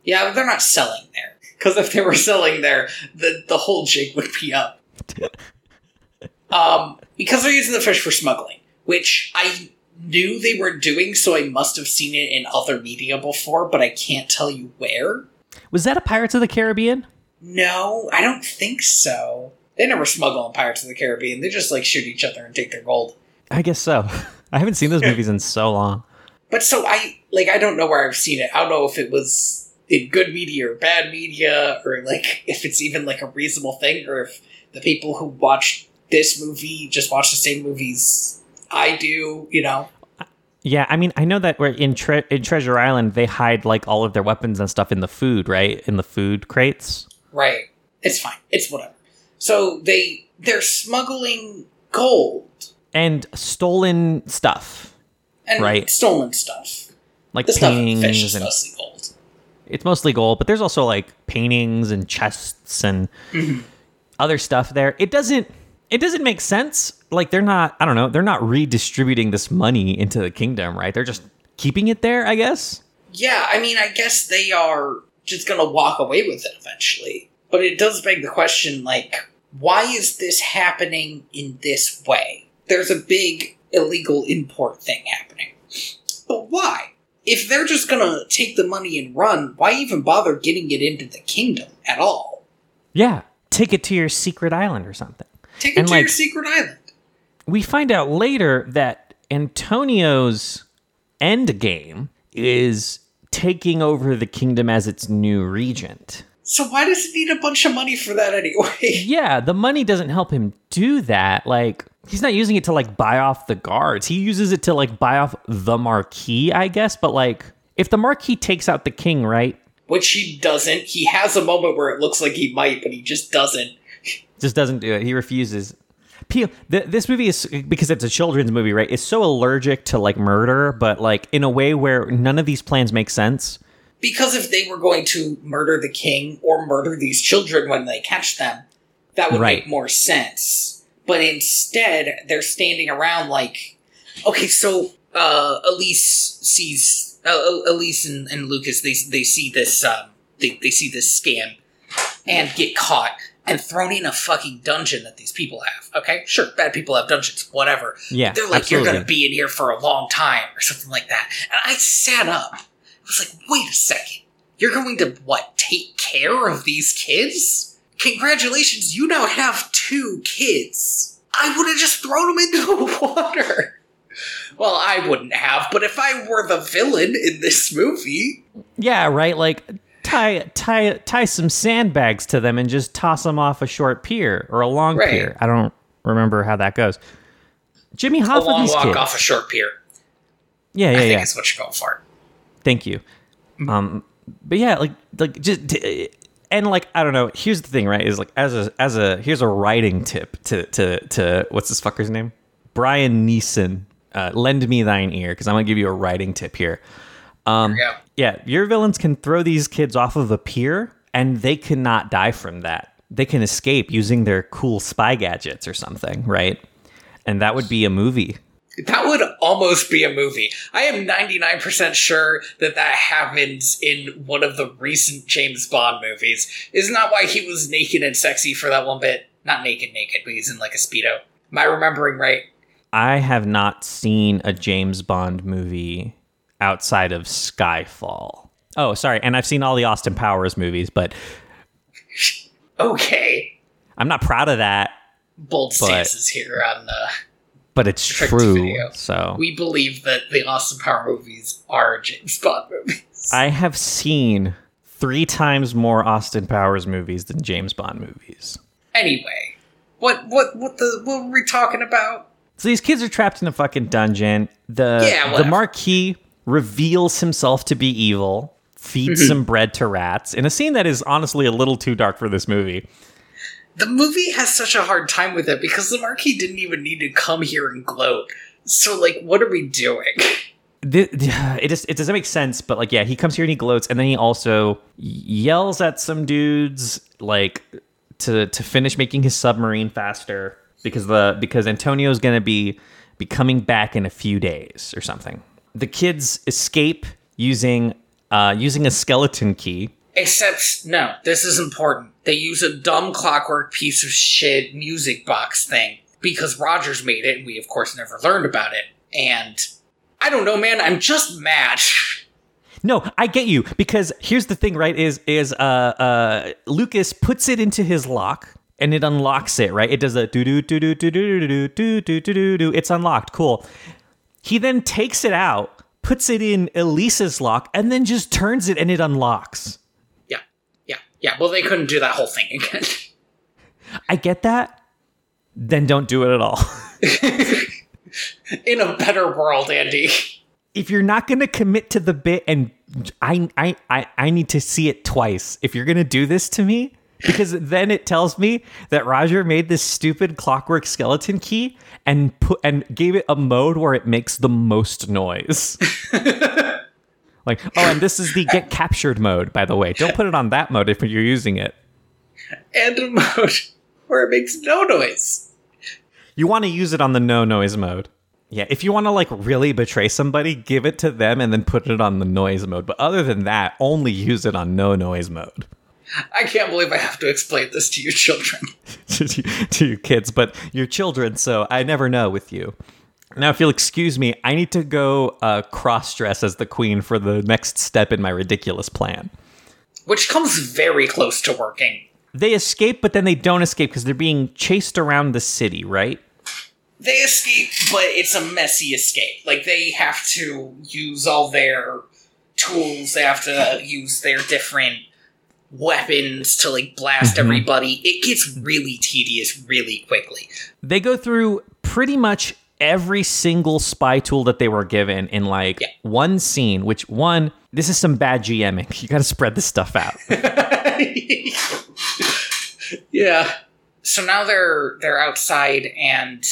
Yeah, but they're not selling there. Because if they were selling there, the the whole jig would be up. um, because they're using the fish for smuggling, which I knew they were doing, so I must have seen it in other media before, but I can't tell you where. Was that a Pirates of the Caribbean? No, I don't think so. They never smuggle in Pirates of the Caribbean. They just like shoot each other and take their gold. I guess so. I haven't seen those movies in so long. But so I like I don't know where I've seen it. I don't know if it was in good media or bad media, or like if it's even like a reasonable thing, or if the people who watch this movie just watch the same movies I do. You know, Yeah, I mean, I know that we're in, tre- in Treasure Island, they hide like all of their weapons and stuff in the food, right? In the food crates. right? It's fine. It's whatever. So they they're smuggling gold And stolen stuff, and Right. stolen stuff. like The stuff in paintings fish is and mostly gold. it's mostly gold, but there's also like paintings and chests and mm-hmm. other stuff there. It doesn't it doesn't make sense. Like they're not I don't know, they're not redistributing this money into the kingdom, right? They're just keeping it there, I guess. Yeah, I mean, I guess they are just gonna walk away with it eventually. But it does beg the question, like, why is this happening in this way? There's a big illegal import thing happening. But why? If they're just gonna take the money and run, why even bother getting it into the kingdom at all? Yeah, take it to your secret island or something. Take it And, to like- your secret island. we find out later that Antonio's end game is taking over the kingdom as its new regent. So why does it need a bunch of money for that anyway? Yeah, the money doesn't help him do that. Like, he's not using it to like buy off the guards. He uses it to like buy off the marquis, I guess. But like, if the marquis takes out the king, right? Which he doesn't. He has a moment where it looks like he might, but he just doesn't. Just doesn't do it. He refuses. Peel. Th- this movie is because it's a children's movie, right? It's so allergic to like murder, but like in a way where none of these plans make sense. Because if they were going to murder the king or murder these children when they catch them, that would Right. make more sense. But instead, they're standing around like, okay, so uh, Alise sees uh, Alise and, and Lucas. They they see this um, they they see this scam and get caught and thrown in a fucking dungeon that these people have. Okay, sure, bad people have dungeons, whatever. Yeah, They're like, you're going to be in here for a long time or something like that. And I sat up. I was like, wait a second. You're going to, what, take care of these kids? Congratulations, you now have two kids. I would have just thrown them into the water. Well, I wouldn't have, but if I were the villain in this movie, Yeah, right. Like tie tie tie some sandbags to them and just toss them off a short pier or a long Right. pier. I don't remember how that goes. Jimmy a long walk kids. off a short pier. yeah, yeah, I think yeah. that's what you're going for. Thank you. Um, but yeah, like like just and like I don't know. Here's the thing, right? Is like as a as a here's a writing tip to to to what's this fucker's name? Brian Nissen. Uh, lend me thine ear because I'm gonna give you a writing tip here. Um, Yeah. Your villains can throw these kids off of a pier and they cannot die from that. They can escape using their cool spy gadgets or something, right? And that would be a movie. That would almost be a movie. I am 99% sure that that happens in one of the recent James Bond movies. Isn't that why he was naked and sexy for that one bit? Not naked, naked, but he's in like a Speedo. Am I remembering right? I have not seen a James Bond movie outside of Skyfall. Oh, sorry, and I've seen all the Austin Powers movies, but Okay. I'm not proud of that. Bold But- stances here on the, But it's true. video. So we believe that the Austin Power movies are James Bond movies. I have seen three times more Austin Powers movies than James Bond movies. anyway, what what what the what were we talking about? So these kids are trapped in a fucking dungeon. The Yeah, the whatever. Reveals himself to be evil, feeds Mm-hmm. some bread to rats in a scene that is honestly a little too dark for this movie. The movie has such a hard time with it because the Marquis didn't even need to come here and gloat. So like, what are we doing? Th- it just it doesn't make sense, but like yeah, he comes here and he gloats, and then he also yells at some dudes like to to finish making his submarine faster because the because Antonio's gonna be be coming back in a few days or something. The kids escape using uh, using a skeleton key. Except, no, this is important. They use a dumb clockwork piece of shit music box thing because Rogers made it, and we, of course, never learned about it. And I don't know, man, I'm just mad. No, I get you because here's the thing, right? Is is uh uh Lucas puts it into his lock and it unlocks it, right? It does a do do do do do do do do do do do do. It's unlocked. Cool. He then takes it out, puts it in Alise's lock, and then just turns it and it unlocks. yeah, yeah, yeah. Well, they couldn't do that whole thing again. I get that. Then don't do it at all. In a better world, Andy. if you're not going to commit to the bit and I, I I I need to see it twice if you're going to do this to me because then it tells me that Roger made this stupid clockwork skeleton key and put and gave it a mode where it makes the most noise. like, oh, and this is the get captured mode, by the way. Don't put it on that mode if you're using it. And a mode where it makes no noise. You want to use it on the no noise mode. Yeah, if you want to like really betray somebody, give it to them and then put it on the noise mode. But other than that, only use it on no noise mode I can't believe I have to explain this to your children. to, your kids, but your children, so I never know with you. Now, if you'll excuse me, I need to go uh, cross dress as the queen for the next step in my ridiculous plan. Which comes very close to working. They escape, but then they don't escape because they're being chased around the city, right? They escape, but it's a messy escape. Like, they have to use all their tools, they have to use their different weapons to, like, blast mm-hmm. everybody. It gets really tedious really quickly. they go through pretty much every single spy tool that they were given in like Yeah. one scene which one this is some bad gming you got to spread this stuff out yeah. So now they're they're outside, and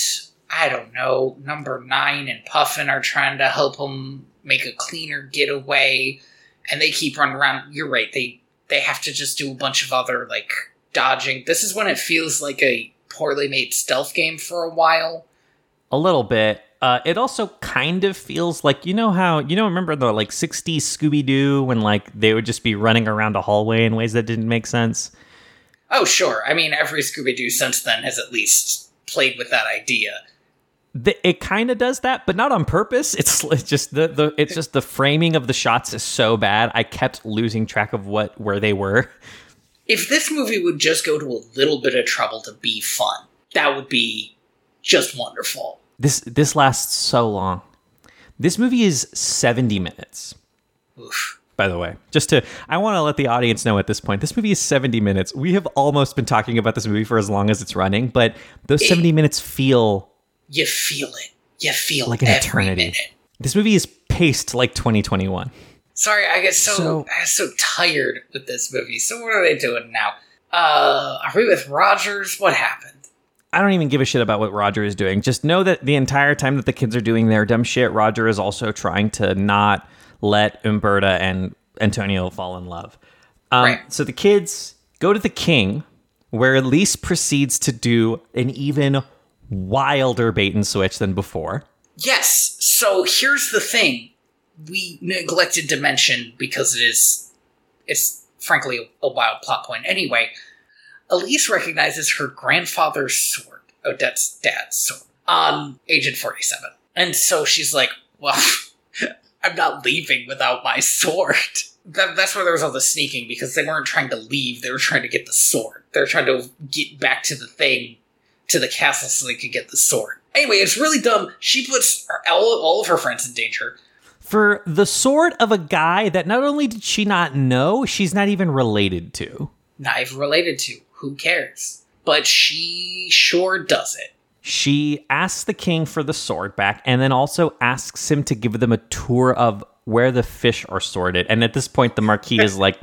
I don't know. Number nine and Puffin are trying to help them make a cleaner getaway, and they keep running around. You're right. They they have to just do a bunch of other like dodging. This is when it feels like a poorly made stealth game for a while. a little bit uh, it also kind of feels like you know how you know remember the like 60s scooby-doo when like they would just be running around a hallway in ways that didn't make sense Oh, sure. I mean, every Scooby Doo since then has at least played with that idea. The, it kind of does that but not on purpose it's, it's just the, the it's just the framing of the shots is so bad i kept losing track of what where they were if this movie would just go to a little bit of trouble to be fun, that would be just wonderful. This this lasts so long. This movie is 70 minutes. Oof. By the way, just to I want to let the audience know at this point. This movie is 70 minutes. We have almost been talking about this movie for as long as it's running, but those 70 minutes feel You feel it. You feel like an eternity. minute. This movie is paced like 2021. Sorry, I get so, So- I get so tired with this movie. So what are they doing now? Uh, are we with Rogers? What happened? I don't even give a shit about what Roger is doing. Just know that the entire time that the kids are doing their dumb shit, Roger is also trying to not let Uberta and Antonio fall in love. Um, Right. So the kids go to the king, where Alise proceeds to do an even wilder bait and switch than before. Yes. So here's the thing: we neglected to mention because it is, it's frankly a wild plot point. Anyway, Alise recognizes her grandfather's sword, Odette's dad's sword, on Agent Forty Seven, and so she's like, "Well, I'm not leaving without my sword." That, that's where there was all the sneaking because they weren't trying to leave; they were trying to get the sword. They're trying to get back to the thing, to the castle, so they could get the sword. Anyway, it's really dumb. She puts her, all, all of her friends in danger. For the sword of a guy that not only did she not know, she's not even related to. Not even related to. Who cares? But she sure does it. She asks the king for the sword back and then also asks him to give them a tour of where the fish are sorted. And at this point the marquis is like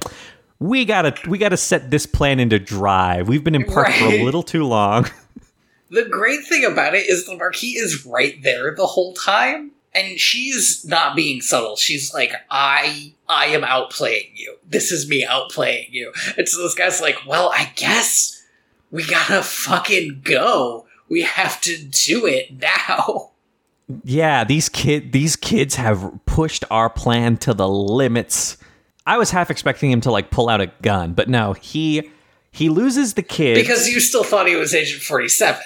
we gotta we gotta set this plan into drive. We've been in park for a little too long. The great thing about it is the Marquis is right there the whole time, and she's not being subtle. She's like, I I am outplaying you. This is me outplaying you. And so this guy's like, Well, I guess we gotta fucking go. We have to do it now. Yeah, these kid these kids have pushed our plan to the limits. I was half expecting him to like pull out a gun, but no, he he loses the kid Because you still thought he was Agent 47.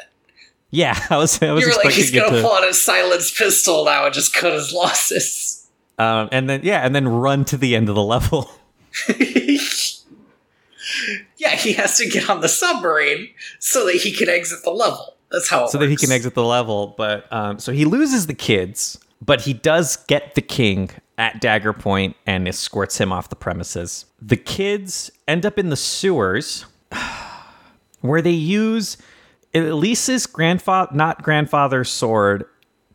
Yeah, I was I was You were like, he's gonna to pull out his silenced pistol now and just cut his losses. um, and then yeah, and then run to the end of the level. yeah, he has to get on the submarine so that he can exit the level. That's how it so that he can exit the level. But um, so he loses the kids, but he does get the king at Dagger Point and escorts him off the premises. The kids end up in the sewers, where they use Alise's grandfather, not grandfather's sword,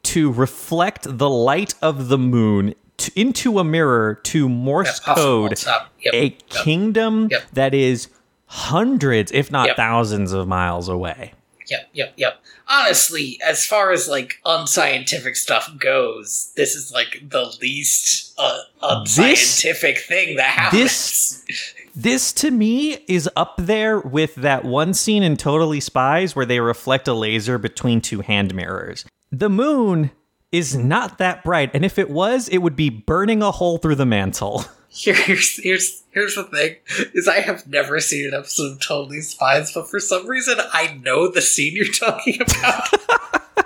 to reflect the light of the moon to, into a mirror to Morse code. Yep, a yep. kingdom Yep. that is hundreds, if not thousands, of miles away. Yep, yep, yep. Honestly, as far as like unscientific stuff goes, this is like the least uh, unscientific thing that happens. this- This to me is up there with that one scene in Totally Spies where they reflect a laser between two hand mirrors. The moon is not that bright, and if it was, it would be burning a hole through the mantle. Here's here's here's the thing: is I have never seen an episode of Totally Spies, but for some reason I know the scene you're talking about.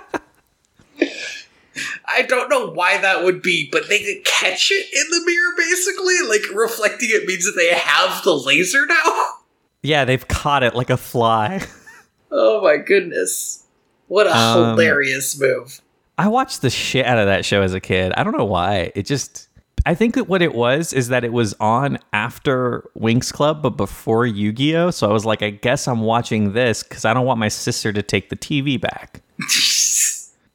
I don't know why that would be, but they could catch it in the mirror. Basically, like reflecting it means that they have the laser now. yeah, they've caught it like a fly. Oh my goodness! What a Um, hilarious move. I watched the shit out of that show as a kid. I don't know why. It just. I think that what it was is that it was on after Winx Club, but before Yu Gi Oh! So I was like, I guess I'm watching this because I don't want my sister to take the TV back.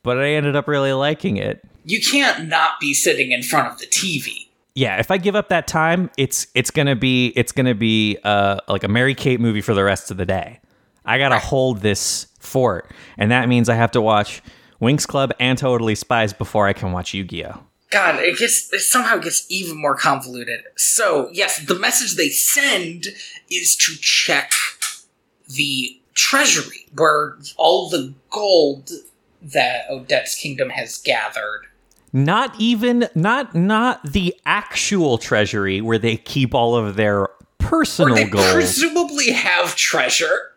But I ended up really liking it. you can't not be sitting in front of the TV. Yeah, if I give up that time, it's it's gonna be it's gonna be uh, like a Mary Kate movie for the rest of the day. I gotta hold this fort, and that means I have to watch Winx Club and Totally Spies before I can watch Yu Gi Oh. God, it gets it somehow gets even more convoluted. So, yes, the message they send is to check the treasury where all the gold that Odette's kingdom has gathered. Not even not not the actual treasury where they keep all of their personal they gold, presumably have treasure.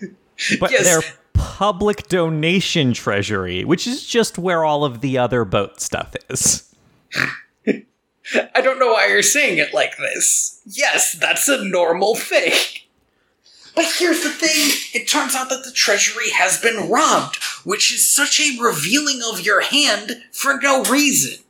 but yes. their public donation treasury, which is just where all of the other boat stuff is. I don't know why you're saying it like this. Yes, that's a normal thing. But here's the thing it turns out that the treasury has been robbed, which is such a revealing of your hand for no reason.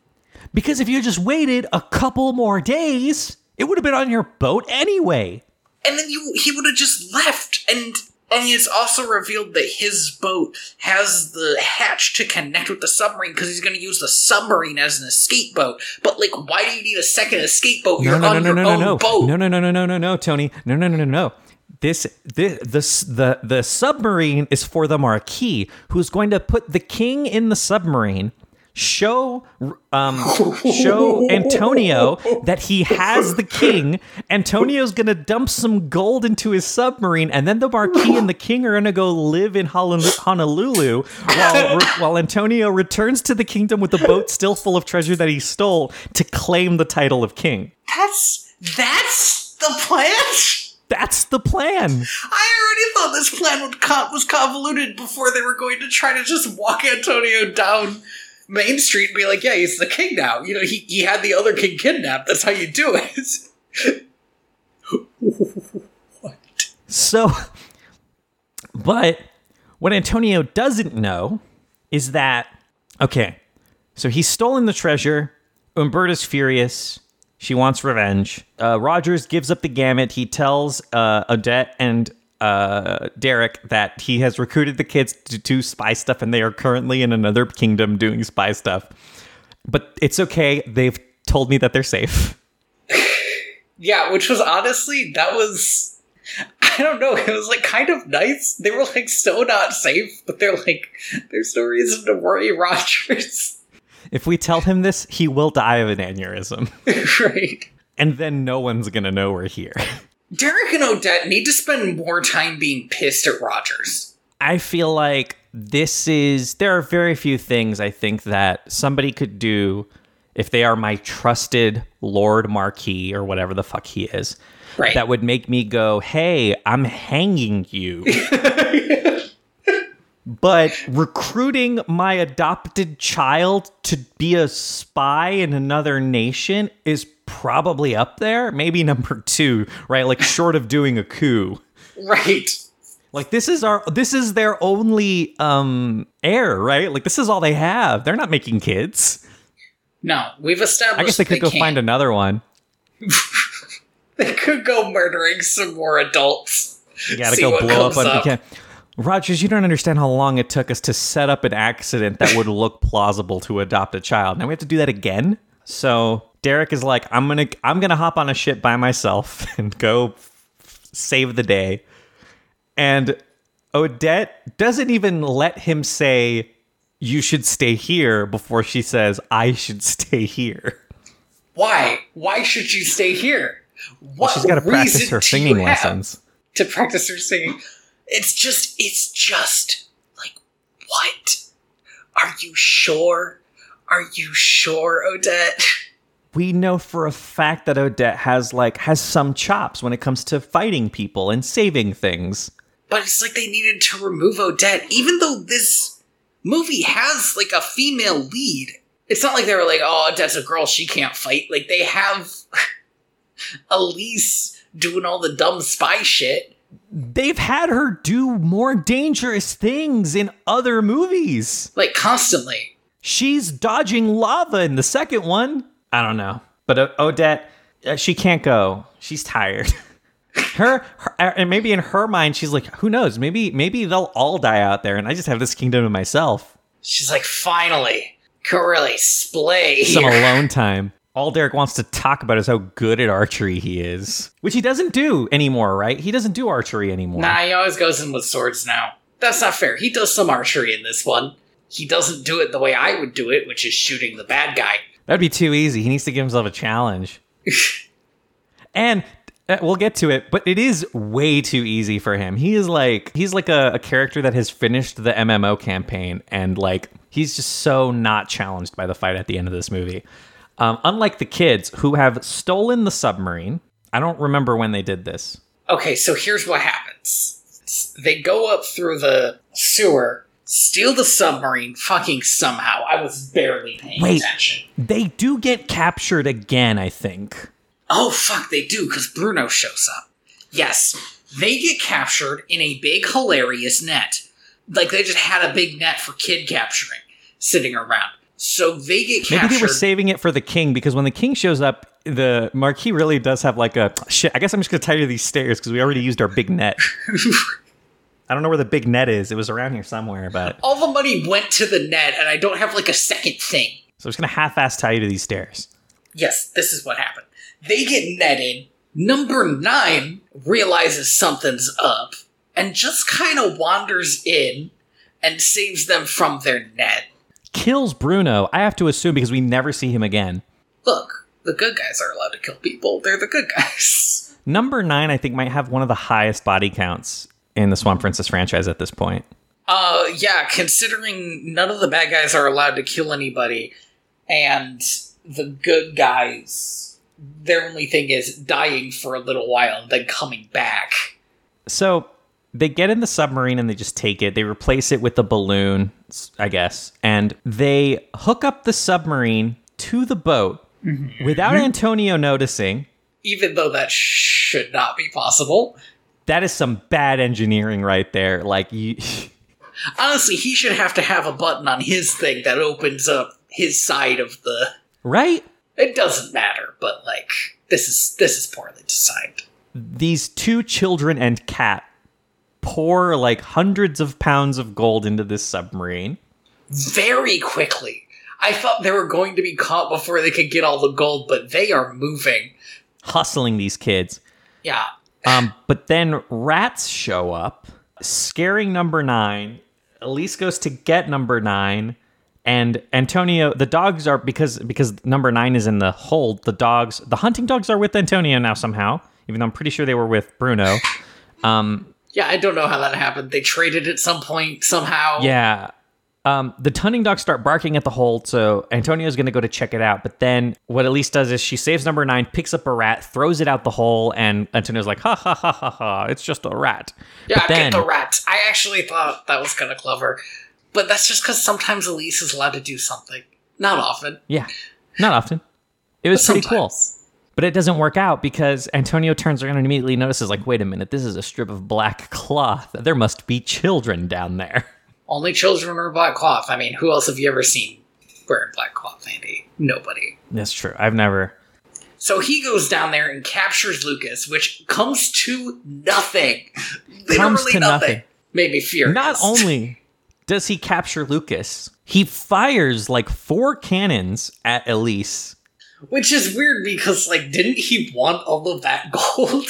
Because if you just waited a couple more days, it would have been on your boat anyway. And then you he would have just left and and it's also revealed that his boat has the hatch to connect with the submarine because he's going to use the submarine as an escape boat. But like, why do you need a second escape boat? You're no, no, on no, no, your no, own no, no, boat. no, no, no, no, no, no, no, Tony, no, no, no, no, no. This, this, this, the the submarine is for the Marquis, who's going to put the king in the submarine show um show Antonio that he has the king. Antonio's gonna dump some gold into his submarine, and then the Marquis and the king are gonna go live in Honolulu while while Antonio returns to the kingdom with the boat still full of treasure that he stole to claim the title of king. That's that's the plan. That's the plan. I already thought this plan was convoluted before they were going to try to just walk Antonio down Main Street and be like, "Yeah, he's the king now." You know, he he had the other king kidnapped. That's how you do it. what? So, but what Antonio doesn't know is that, okay, so he's stolen the treasure. Uberta's furious. She wants revenge. Uh, Rogers gives up the gamut. He tells uh, Odette and uh, Derek that he has recruited the kids to do spy stuff and they are currently in another kingdom doing spy stuff. But it's okay. They've told me that they're safe. Yeah, which was honestly, that was. I don't know. It was like kind of nice. They were like so not safe, but they're like, there's no reason to worry, Rogers. If we tell him this, he will die of an aneurysm. right. And then no one's going to know we're here. Derek and Odette need to spend more time being pissed at Rogers. I feel like this is there are very few things I think that somebody could do if they are my trusted Lord Marquis or whatever the fuck he is. Right. That would make me go, "Hey, I'm hanging you." but recruiting my adopted child to be a spy in another nation is probably up there, maybe number 2, right? Like short of doing a coup. Right. Like this is our this is their only um heir, right? Like this is all they have. They're not making kids. No, we've established. I guess they could go can't. find another one. They could go murdering some more adults. You gotta go blow up up. Rogers, you don't understand how long it took us to set up an accident that would look plausible to adopt a child. Now we have to do that again. So Derek is like, I'm gonna I'm gonna hop on a ship by myself and go f- save the day. And Odette doesn't even let him say, You should stay here before she says, I should stay here. Why? Why should you stay here? What She's got to practice her singing lessons. To practice her singing. It's just, it's just like, what? Are you sure? Are you sure, Odette? we know for a fact that Odette has like has some chops when it comes to fighting people and saving things. But it's like they needed to remove Odette, even though this movie has like a female lead. It's not like they were like, oh, Odette's a girl, she can't fight. Like they have Alise doing all the dumb spy shit. They've had her do more dangerous things in other movies. Like constantly. She's dodging lava in the second one. I don't know. But Odette, uh, she can't go. She's tired. her, her and maybe in her mind she's like, who knows? Maybe maybe they'll all die out there and I just have this kingdom to myself. She's like, finally, really splay some alone time. All Derek wants to talk about is how good at archery he is, which he doesn't do anymore, right? He doesn't do archery anymore. Nah, he always goes in with swords now. That's not fair. He does some archery in this one. He doesn't do it the way I would do it, which is shooting the bad guy. That'd be too easy. He needs to give himself a challenge. and uh, we'll get to it, but it is way too easy for him. He is like he's like a, a character that has finished the MMO campaign, and like he's just so not challenged by the fight at the end of this movie. Um, unlike the kids who have stolen the submarine. I don't remember when they did this. Okay, so here's what happens. They go up through the sewer, steal the submarine, fucking somehow. I was barely paying Wait. attention. They do get captured again, I think. Oh, fuck, they do, because Bruno shows up. Yes, they get captured in a big, hilarious net. Like they just had a big net for kid capturing sitting around. So they get Maybe they were saving it for the king because when the king shows up, the marquis really does have like a shit. I guess I'm just gonna tie you to these stairs because we already used our big net. I don't know where the big net is. It was around here somewhere, but All the money went to the net, and I don't have like a second thing. so I'm just gonna half-ass tie you to these stairs. Yes, this is what happened. They get netted. Number nine realizes something's up and just kind of wanders in and saves them from their net. Kills Bruno. I have to assume because we never see him again. Look, the good guys are allowed to kill people. They're the good guys. Number nine, I think, might have one of the highest body counts in the Swan Princess franchise at this point. Uh, yeah, considering none of the bad guys are allowed to kill anybody, and the good guys, their only thing is dying for a little while and then coming back. So they get in the submarine and they just take it. They replace it with the balloon, I guess, and they hook up the submarine to the boat mm-hmm. without Antonio noticing. Even though that should not be possible. That is some bad engineering right there. Like you. Honestly, he should have to have a button on his thing that opens up his side of the. Right? It doesn't matter, but like this is this is poorly designed. These two children and cat pour like hundreds of pounds of gold into this submarine. Very quickly. I thought they were going to be caught before they could get all the gold, but they are moving. hustling these kids. Yeah. Um, but then rats show up, scaring number nine. Alise goes to get number nine, and Antonio. The dogs are because because number nine is in the hold. The dogs, the hunting dogs, are with Antonio now somehow. Even though I'm pretty sure they were with Bruno. Um, Yeah, I don't know how that happened. They traded at some point somehow. yeah. Um, the Tunning dogs start barking at the hold, so Antonio's going to go to check it out. But then what Alise does is she saves number nine, picks up a rat, throws it out the hole, and Antonio's like, ha ha ha ha ha, it's just a rat. Yeah, But then- get the rats. I actually thought that was kind of clever. But that's just because sometimes Alise is allowed to do something. Not often. Yeah, not often. It was pretty cool. But it doesn't work out because Antonio turns around and immediately notices, like, wait a minute, this is a strip of black cloth. There must be children down there. Only children wear black cloth. I mean, who else have you ever seen wearing black cloth, Andy? Nobody. That's true. I've never. So he goes down there and captures Lucas, which comes to nothing. Literally Comes to nothing. nothing. Made me furious. Not only does he capture Lucas, he fires like four cannons at Alise. Which is weird because, like, didn't he want all of that gold?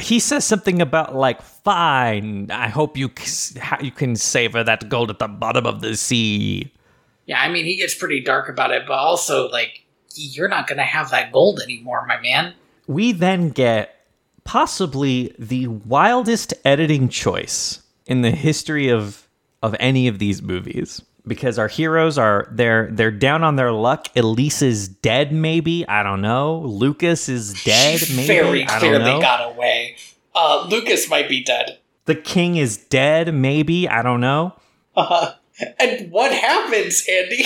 He says something about like, "Fine, I hope you c- you can savor that gold at the bottom of the sea." yeah, I mean, he gets pretty dark about it, but also, like, you're not going to have that gold anymore, my man. we then get possibly the wildest editing choice in the history of of any of these movies because our heroes are they're they're down on their luck. Alise is dead maybe. I don't know. Lucas is dead She maybe. very i don't clearly got away. Uh, Lucas might be dead. the king is dead maybe. I don't know. Uh, and what happens, Andy?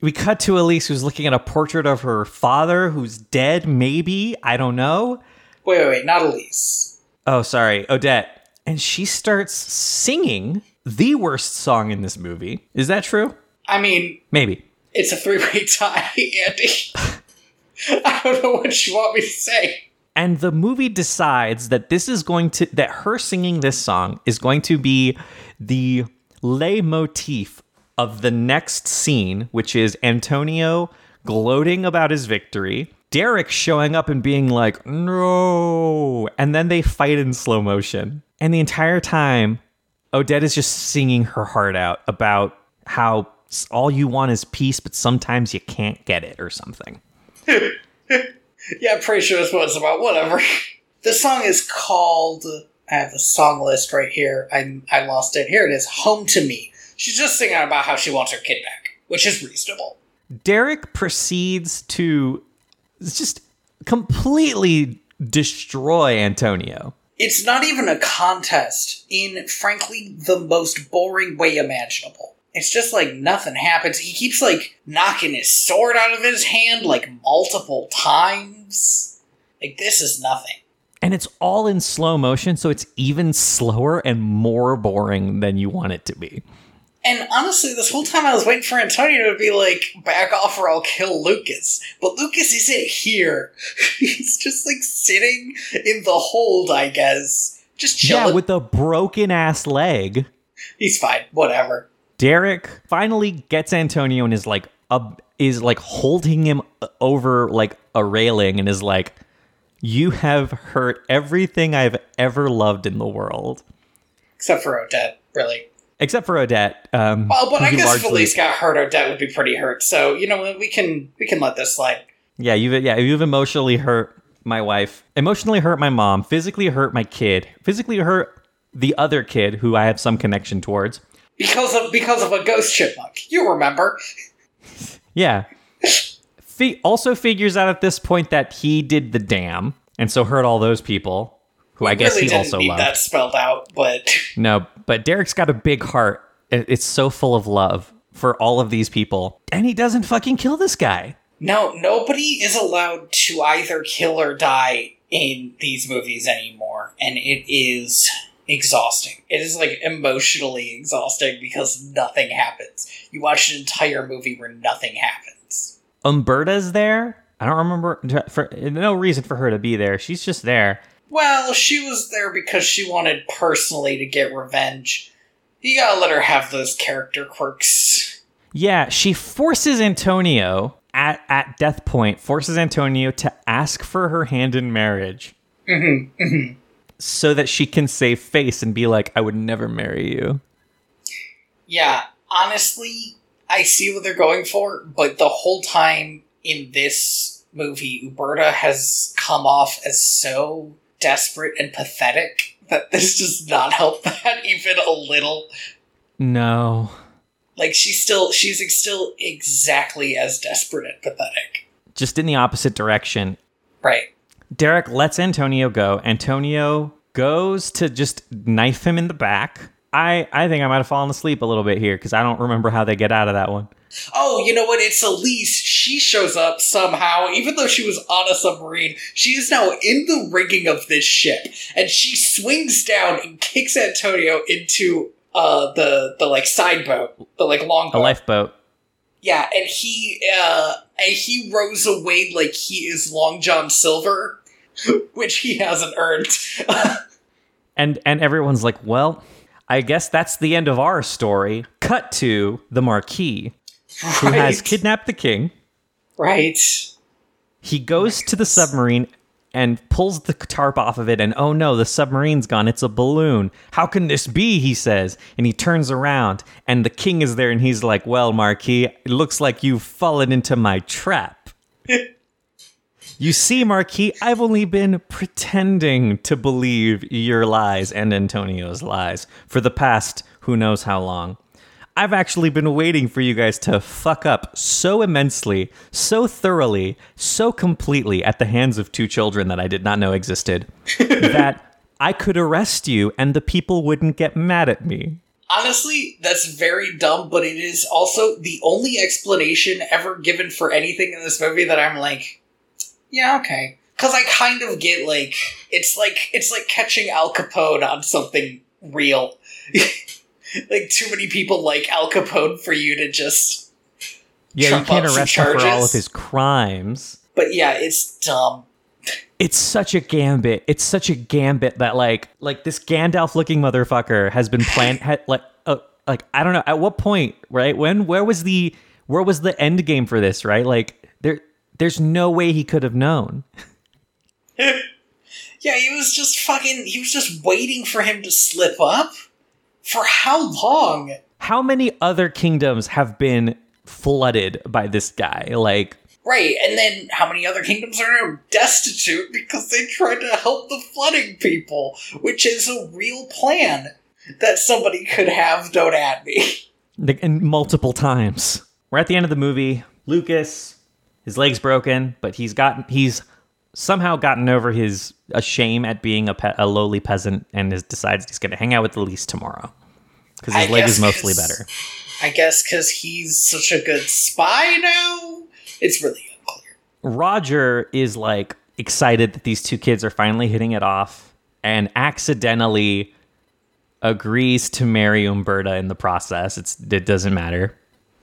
we cut to Alise who's looking at a portrait of her father who's dead maybe. I don't know. Wait, wait, wait, not Alise. Oh, sorry, Odette. And she starts singing the worst song in this movie. Is that true? I mean, Maybe. it's a three-way tie, Andy. I don't know what you want me to say. And the movie decides that this is going to, that her singing this song is going to be the leitmotif of the next scene, which is Antonio gloating about his victory, Derek showing up and being like, no. And then they fight in slow motion. And the entire time, Odette is just singing her heart out about how all you want is peace, but sometimes you can't get it or something. Yeah, I'm pretty sure that's what it's about. Whatever. The song is called. I have the song list right here. I I lost it. Here it is. Home to me. She's just singing about how she wants her kid back, which is reasonable. Derek proceeds to just completely destroy Antonio. It's not even a contest in, frankly, the most boring way imaginable. It's just like nothing happens. He keeps like knocking his sword out of his hand like multiple times. Like this is nothing. And it's all in slow motion, so it's even slower and more boring than you want it to be. And honestly, this whole time I was waiting for Antonio to be like, back off or I'll kill Lucas. But Lucas isn't here. He's just like sitting in the hold, I guess. Just chilling. Yeah, with a broken ass leg. He's fine. Whatever. Derek finally gets Antonio and is like up is like holding him over like a railing and is like, "You have hurt everything I've ever loved in the world." Except for Odette, really. Except for Odette. Um, Well, but I guess largely- Felice got hurt. Odette would be pretty hurt. So you know? We can we can let this slide. Yeah, you've yeah you've emotionally hurt my wife, emotionally hurt my mom, physically hurt my kid, physically hurt the other kid who I have some connection towards. because of because of a ghost chipmunk. You remember? Yeah. Fi- also figures out at this point that he did the dam, and so hurt all those people who I guess really he also need loved. that spelled out, but No, but Derek's got a big heart. It's so full of love for all of these people, and he doesn't fucking kill this guy. no, nobody is allowed to either kill or die in these movies anymore, and it is exhausting. It is like emotionally exhausting because nothing happens. You watch an entire movie where nothing happens. Uberta's there. I don't remember for no reason for her to be there. She's just there. Well, she was there because she wanted personally to get revenge. You gotta let her have those character quirks. Yeah, she forces Antonio at at death point, forces Antonio to ask for her hand in marriage. Mm-hmm, mm-hmm. So that she can save face and be like, I would never marry you. Yeah, honestly, I see what they're going for, but the whole time in this movie, Uberta has come off as so desperate and pathetic that this does not help that even a little. No. Like she's still she's ex- still exactly as desperate and pathetic. Just in the opposite direction. Right. Derek lets Antonio go. Antonio goes to just knife him in the back. I, I think I might have fallen asleep a little bit here because I don't remember how they get out of that one. Oh, you know what? It's Alise. She shows up somehow, even though she was on a submarine. She is now in the rigging of this ship, and she swings down and kicks Antonio into uh the the like side boat, the like long boat. A lifeboat. Yeah, and he uh and he rows away like he is Long John Silver, which he hasn't earned. And and everyone's like, well, I guess that's the end of our story. Cut to the Marquis, who has kidnapped the king. right. He goes to the submarine and pulls the tarp off of it, and oh no, the submarine's gone. It's a balloon. How can this be? He says. And he turns around, and the king is there, and he's like, Well, Marquis, it looks like you've fallen into my trap. You see, Marquis, I've only been pretending to believe your lies and Antonio's lies for the past who knows how long. I've actually been waiting for you guys to fuck up so immensely, so thoroughly, so completely at the hands of two children that I did not know existed that I could arrest you and the people wouldn't get mad at me. Honestly, that's very dumb, but it is also the only explanation ever given for anything in this movie that I'm like, yeah, okay. Because I kind of get like it's like it's like catching Al Capone on something real. like too many people like Al Capone for you to just. Yeah, you can't arrest him for all of his crimes. But yeah, it's dumb. it's such a gambit. It's such a gambit that like like this Gandalf looking motherfucker has been planned had, like uh, like I don't know at what point right when where was the where was the end game for this right like there there's no way he could have known. Yeah, he was just fucking. He was just waiting for him to slip up. For how long? How many other kingdoms have been flooded by this guy? Like Right, and then how many other kingdoms are now destitute because they tried to help the flooding people, which is a real plan that somebody could have. Don't at me. And multiple times. We're at the end of the movie. Lucas, his leg's broken, but he's gotten he's somehow gotten over his a shame at being a, pe- a lowly peasant and has decides he's going to hang out with Alise tomorrow because his I leg is mostly better. I guess because he's such a good spy now. It's really unclear. Roger is like excited that these two kids are finally hitting it off and accidentally agrees to marry Uberta in the process. It's it doesn't matter.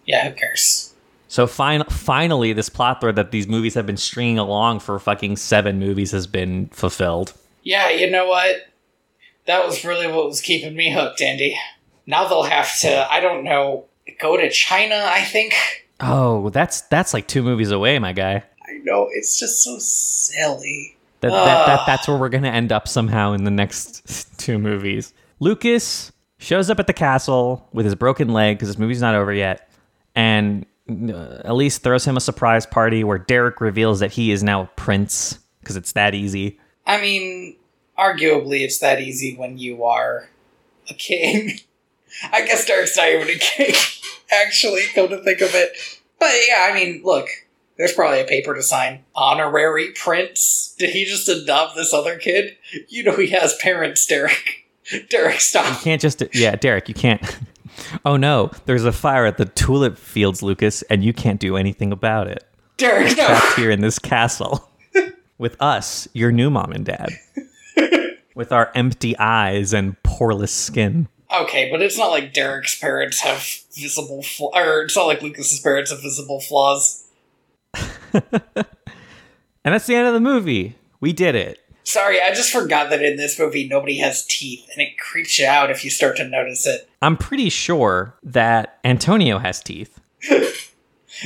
Yeah, who cares? So fin- finally, this plot thread that these movies have been stringing along for fucking seven movies has been fulfilled. Yeah, you know what? That was really what was keeping me hooked, Andy. Now they'll have to, I don't know, go to China, I think. Oh, that's that's like two movies away, my guy. I know, it's just so silly. That, that, that that's where we're gonna end up somehow in the next two movies. Lucas shows up at the castle with his broken leg because this movie's not over yet, and Alise throws him a surprise party where Derek reveals that he is now a Prince because it's that easy. I mean, arguably, it's that easy when you are a king. I guess Derek's not even a king, actually, come to think of it. But yeah, I mean, look, there's probably a paper to sign. Honorary prince? Did he just adopt this other kid? You know he has parents, Derek. Derek, You stop. can't just yeah, Derek, you can't. Oh no, there's a fire at the tulip fields, Lucas, and you can't do anything about it. Derek, no. Trapped here in this castle with us, your new mom and dad, with our empty eyes and poreless skin. Okay, but it's not like Derek's parents have visible flaws, or it's not like Lucas's parents have visible flaws. And that's the end of the movie. We did it. Sorry, I just forgot that in this movie nobody has teeth, and it creeps you out if you start to notice it. I'm pretty sure that Antonio has teeth.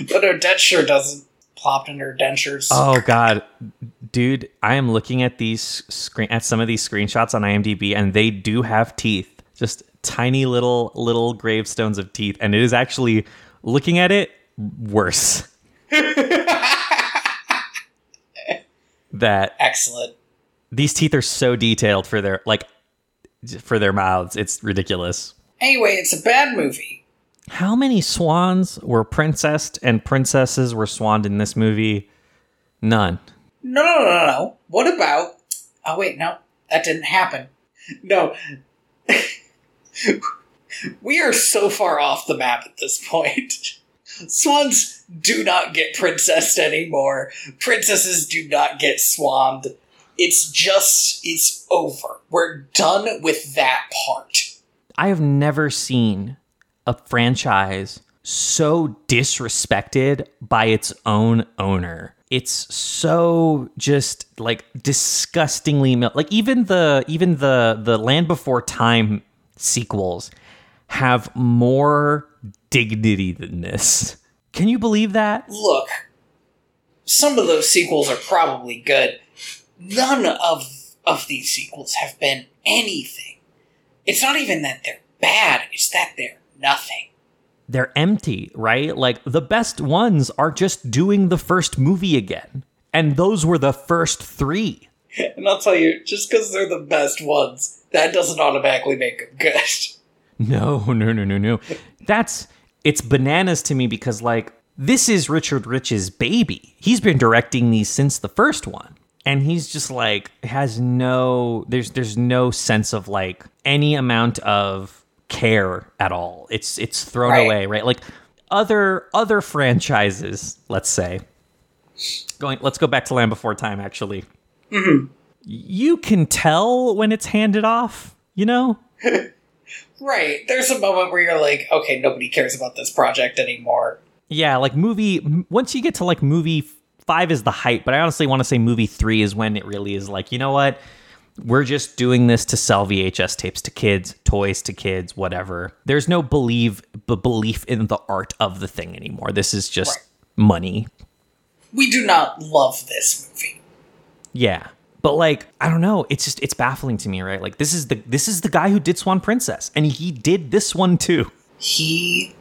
But Odette sure doesn't. Plopped in her dentures. Oh god, dude, I am looking at these screen at some of these screenshots on IMDb, and they do have teeth, just tiny little little gravestones of teeth, and it is actually looking at it worse. that Excellent. These teeth are so detailed for their like for their mouths, it's ridiculous. Anyway, it's a bad movie. How many swans were princessed and princesses were swanned in this movie? None. No, no, no, no, no. What about. Oh, wait, no. That didn't happen. No. we are so far off the map at this point. Swans do not get princessed anymore. Princesses do not get swanned. It's just. It's over. We're done with that part. I have never seen a franchise so disrespected by its own owner. It's so just like disgustingly mil- like even the even the the Land Before Time sequels have more dignity than this. Can you believe that? Look, some of those sequels are probably good. None of of these sequels have been anything. It's not even that they're bad, it's that they're nothing. They're empty, right? Like the best ones are just doing the first movie again. And those were the first 3. And I'll tell you, just because they're the best ones, that doesn't automatically make them good. No, no, no, no, no. That's it's bananas to me because like this is Richard Rich's baby. He's been directing these since the first one. And he's just like has no there's there's no sense of like any amount of care at all. It's it's thrown Right. away, right? Like other other franchises, let's say. Going let's go back to Land Before Time actually. Mm-hmm. You can tell when it's handed off, you know? right, there's a moment where you're like, okay, nobody cares about this project anymore. Yeah, like movie. Once you get to like movie five is the height, but I honestly want to say movie three is when it really is like, you know what? We're just doing this to sell VHS tapes to kids, toys to kids, whatever. There's no believe b- belief in the art of the thing anymore. This is just Right. money. We do not love this movie. Yeah. But like, I don't know. It's just it's baffling to me, right? Like this is the this is the guy who did Swan Princess, and he did this one too. He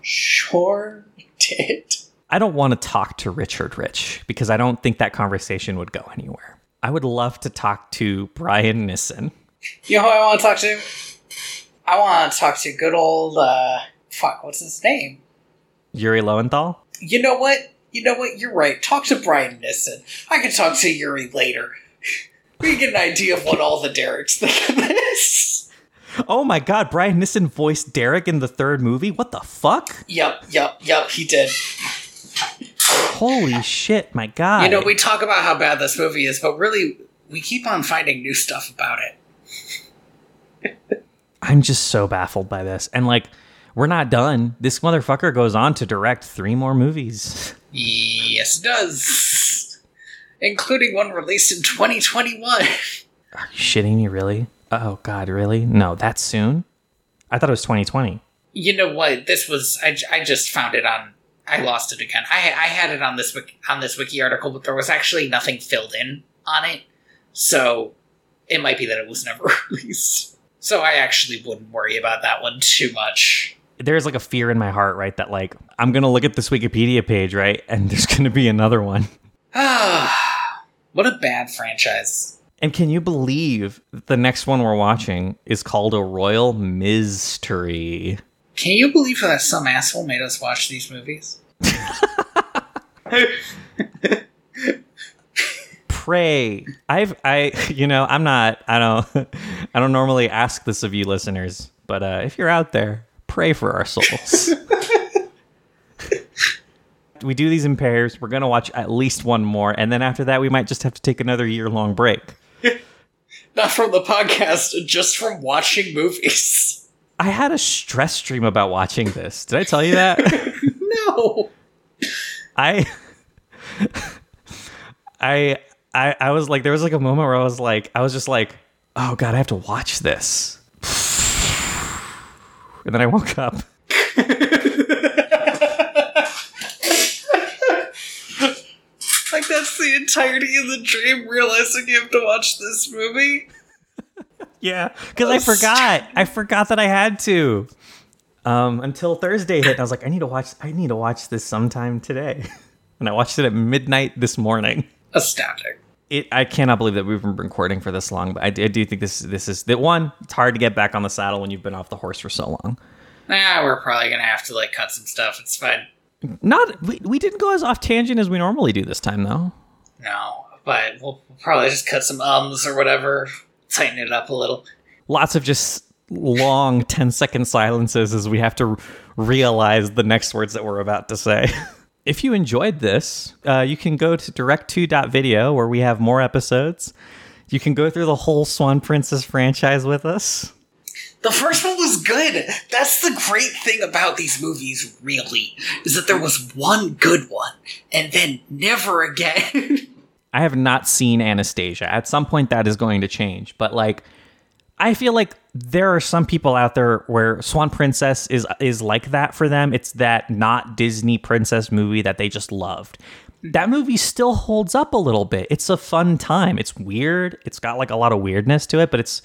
sure did. I don't want to talk to Richard Rich because I don't think that conversation would go anywhere. I would love to talk to Brian Nissen. You know who I want to talk to? I want to talk to good old, uh, fuck, what's his name? Yuri Lowenthal? You know what? You know what? You're right. Talk to Brian Nissen. I can talk to Yuri later. We can get an idea of what all the Dereks think of this. Oh my god, Brian Nissen voiced Derek in the third movie? What the fuck? Yep, yep, yep, he did. Holy shit, my god. You know, we talk about how bad this movie is, but really, we keep on finding new stuff about it. I'm just so baffled by this. And like, we're not done. This motherfucker goes on to direct three more movies. Yes, it does. Including one released in 2021. Are you shitting me, really? Oh god, really? No, that's soon? I thought it was 2020. You know what? This was I, I just found it on. I lost it again. I I had it on this wiki, on this wiki article, but there was actually nothing filled in on it, so it might be that it was never released. So I actually wouldn't worry about that one too much. There's like a fear in my heart, right? That like I'm gonna look at this Wikipedia page, right, and there's gonna be another one. Ah, what a bad franchise. And can you believe the next one we're watching is called a Royal Mystery? Can you believe that some asshole made us watch these movies? Pray. I've I you know, I'm not I don't I don't normally ask this of you listeners, but uh if you're out there, pray for our souls. we do these in pairs. We're gonna watch at least one more, and then after that we might just have to take another year long break. Not from the podcast, just from watching movies. I had a stress dream about watching this. Did I tell you that? No. I I I I was like there was like a moment where I was like I was just like, "Oh god, I have to watch this." And then I woke up. Like that's the entirety of the dream, realizing you have to watch this movie. Yeah, cuz I forgot. I forgot that I had to. Um until Thursday hit. And I was like, I need to watch I need to watch this sometime today. And I watched it at midnight this morning. Astounding. it I cannot believe that we've been recording for this long, but I, do- I do think this this is that one. It's hard to get back on the saddle when you've been off the horse for so long. Nah, we're probably gonna have to like cut some stuff. It's fine. Not we, we didn't go as off tangent as we normally do this time though. No, but we'll probably just cut some ums or whatever, tighten it up a little. Lots of just long 10 second silences as we have to realize the next words that we're about to say. if you enjoyed this, uh, you can go to direct2.video where we have more episodes. You can go through the whole Swan Princess franchise with us. The first one was good. That's the great thing about these movies, really, is that there was one good one, and then never again. I have not seen Anastasia. At some point, that is going to change. But like, I feel like there are some people out there where Swan Princess is is like that for them. It's that not Disney princess movie that they just loved. That movie still holds up a little bit. It's a fun time. It's weird. It's got like a lot of weirdness to it, but it's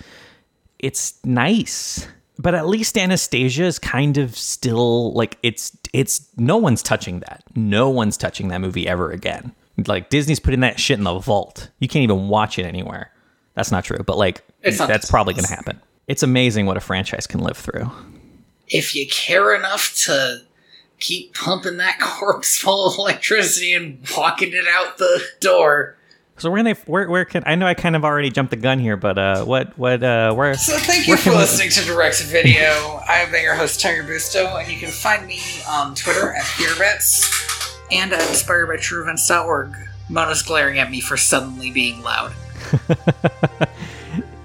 it's nice. But at least Anastasia is kind of still like it's it's no one's touching that. No one's touching that movie ever again. Like Disney's putting that shit in the vault. You can't even watch it anywhere. That's not true, but like It's that's probably going to happen. It's amazing what a franchise can live through. if you care enough to keep pumping that corpse full of electricity and walking it out the door. So where can they where where can I know I kind of already jumped the gun here, but uh what what uh where So thank you for can we- listening to Direct Video. I've been your host Tiger Busto, and you can find me on Twitter at PeterBets and at inspiredbytrueevents.org. Mona's glaring at me for suddenly being loud.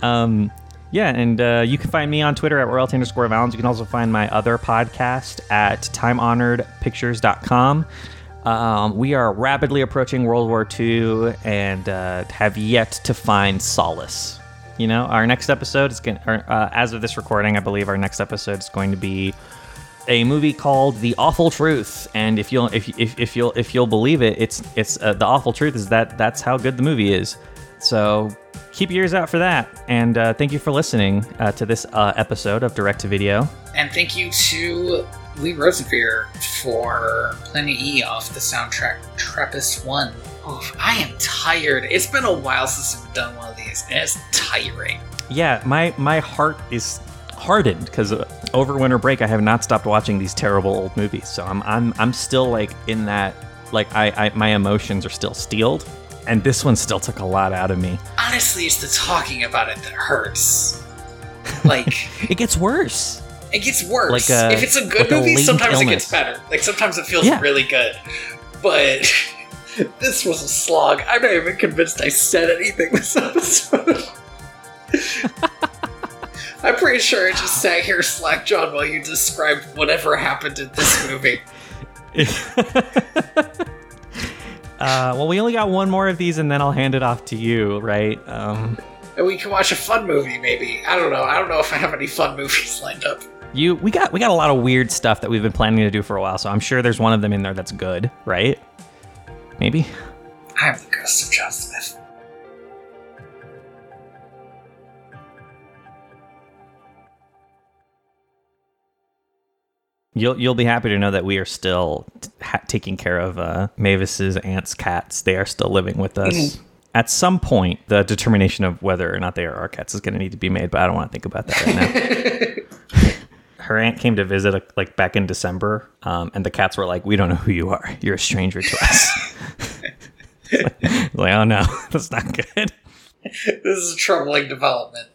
Um, yeah, and uh, you can find me on Twitter at royalty underscore Valens. You can also find my other podcast at timehonoredpictures.com. Um, we are rapidly approaching World War II and uh, have yet to find solace. You know, our next episode is going uh, as of this recording, I believe our next episode is going to be a movie called The Awful Truth. And if you'll if, if, if you'll if you'll believe it, it's it's uh, the awful truth is that that's how good the movie is. So keep your ears out for that. And uh, thank you for listening uh, to this uh, episode of Direct to Video. And thank you to Lee Rosevere for Planet E off the soundtrack Trappist 1. Oof, I am tired. It's been a while since I've done one of these, and it's tiring. Yeah, my my heart is hardened because uh, over winter break I have not stopped watching these terrible old movies. So I'm I'm I'm still like in that like I, I my emotions are still steeled, and this one still took a lot out of me. Honestly, it's the talking about it that hurts. Like, It gets worse. it gets worse. Like a- if it's a good like movie, latent sometimes it gets better. Like, sometimes it feels Yeah. really good. But this was a slog. I'm not even convinced I said anything this episode. I'm pretty sure I just sat here slack John while you described whatever happened in this movie. Uh, well, we only got one more of these, and then I'll hand it off to you, right? Um, And we can watch a fun movie, maybe. I don't know. I don't know if I have any fun movies lined up. you, we got we got a lot of weird stuff that we've been planning to do for a while, so I'm sure there's one of them in there that's good, right? Maybe. I am the ghost of John Smith. You'll you'll be happy to know that we are still ha- taking care of uh, Mavis's aunt's cats. They are still living with us. Mm-hmm. At some point, the determination of whether or not they are our cats is going to need to be made, but I don't want to think about that right now. Her aunt came to visit uh, like back in December, um, and the cats were like, "We don't know who you are. You're a stranger to us." like, oh no, that's not good. This is a troubling development.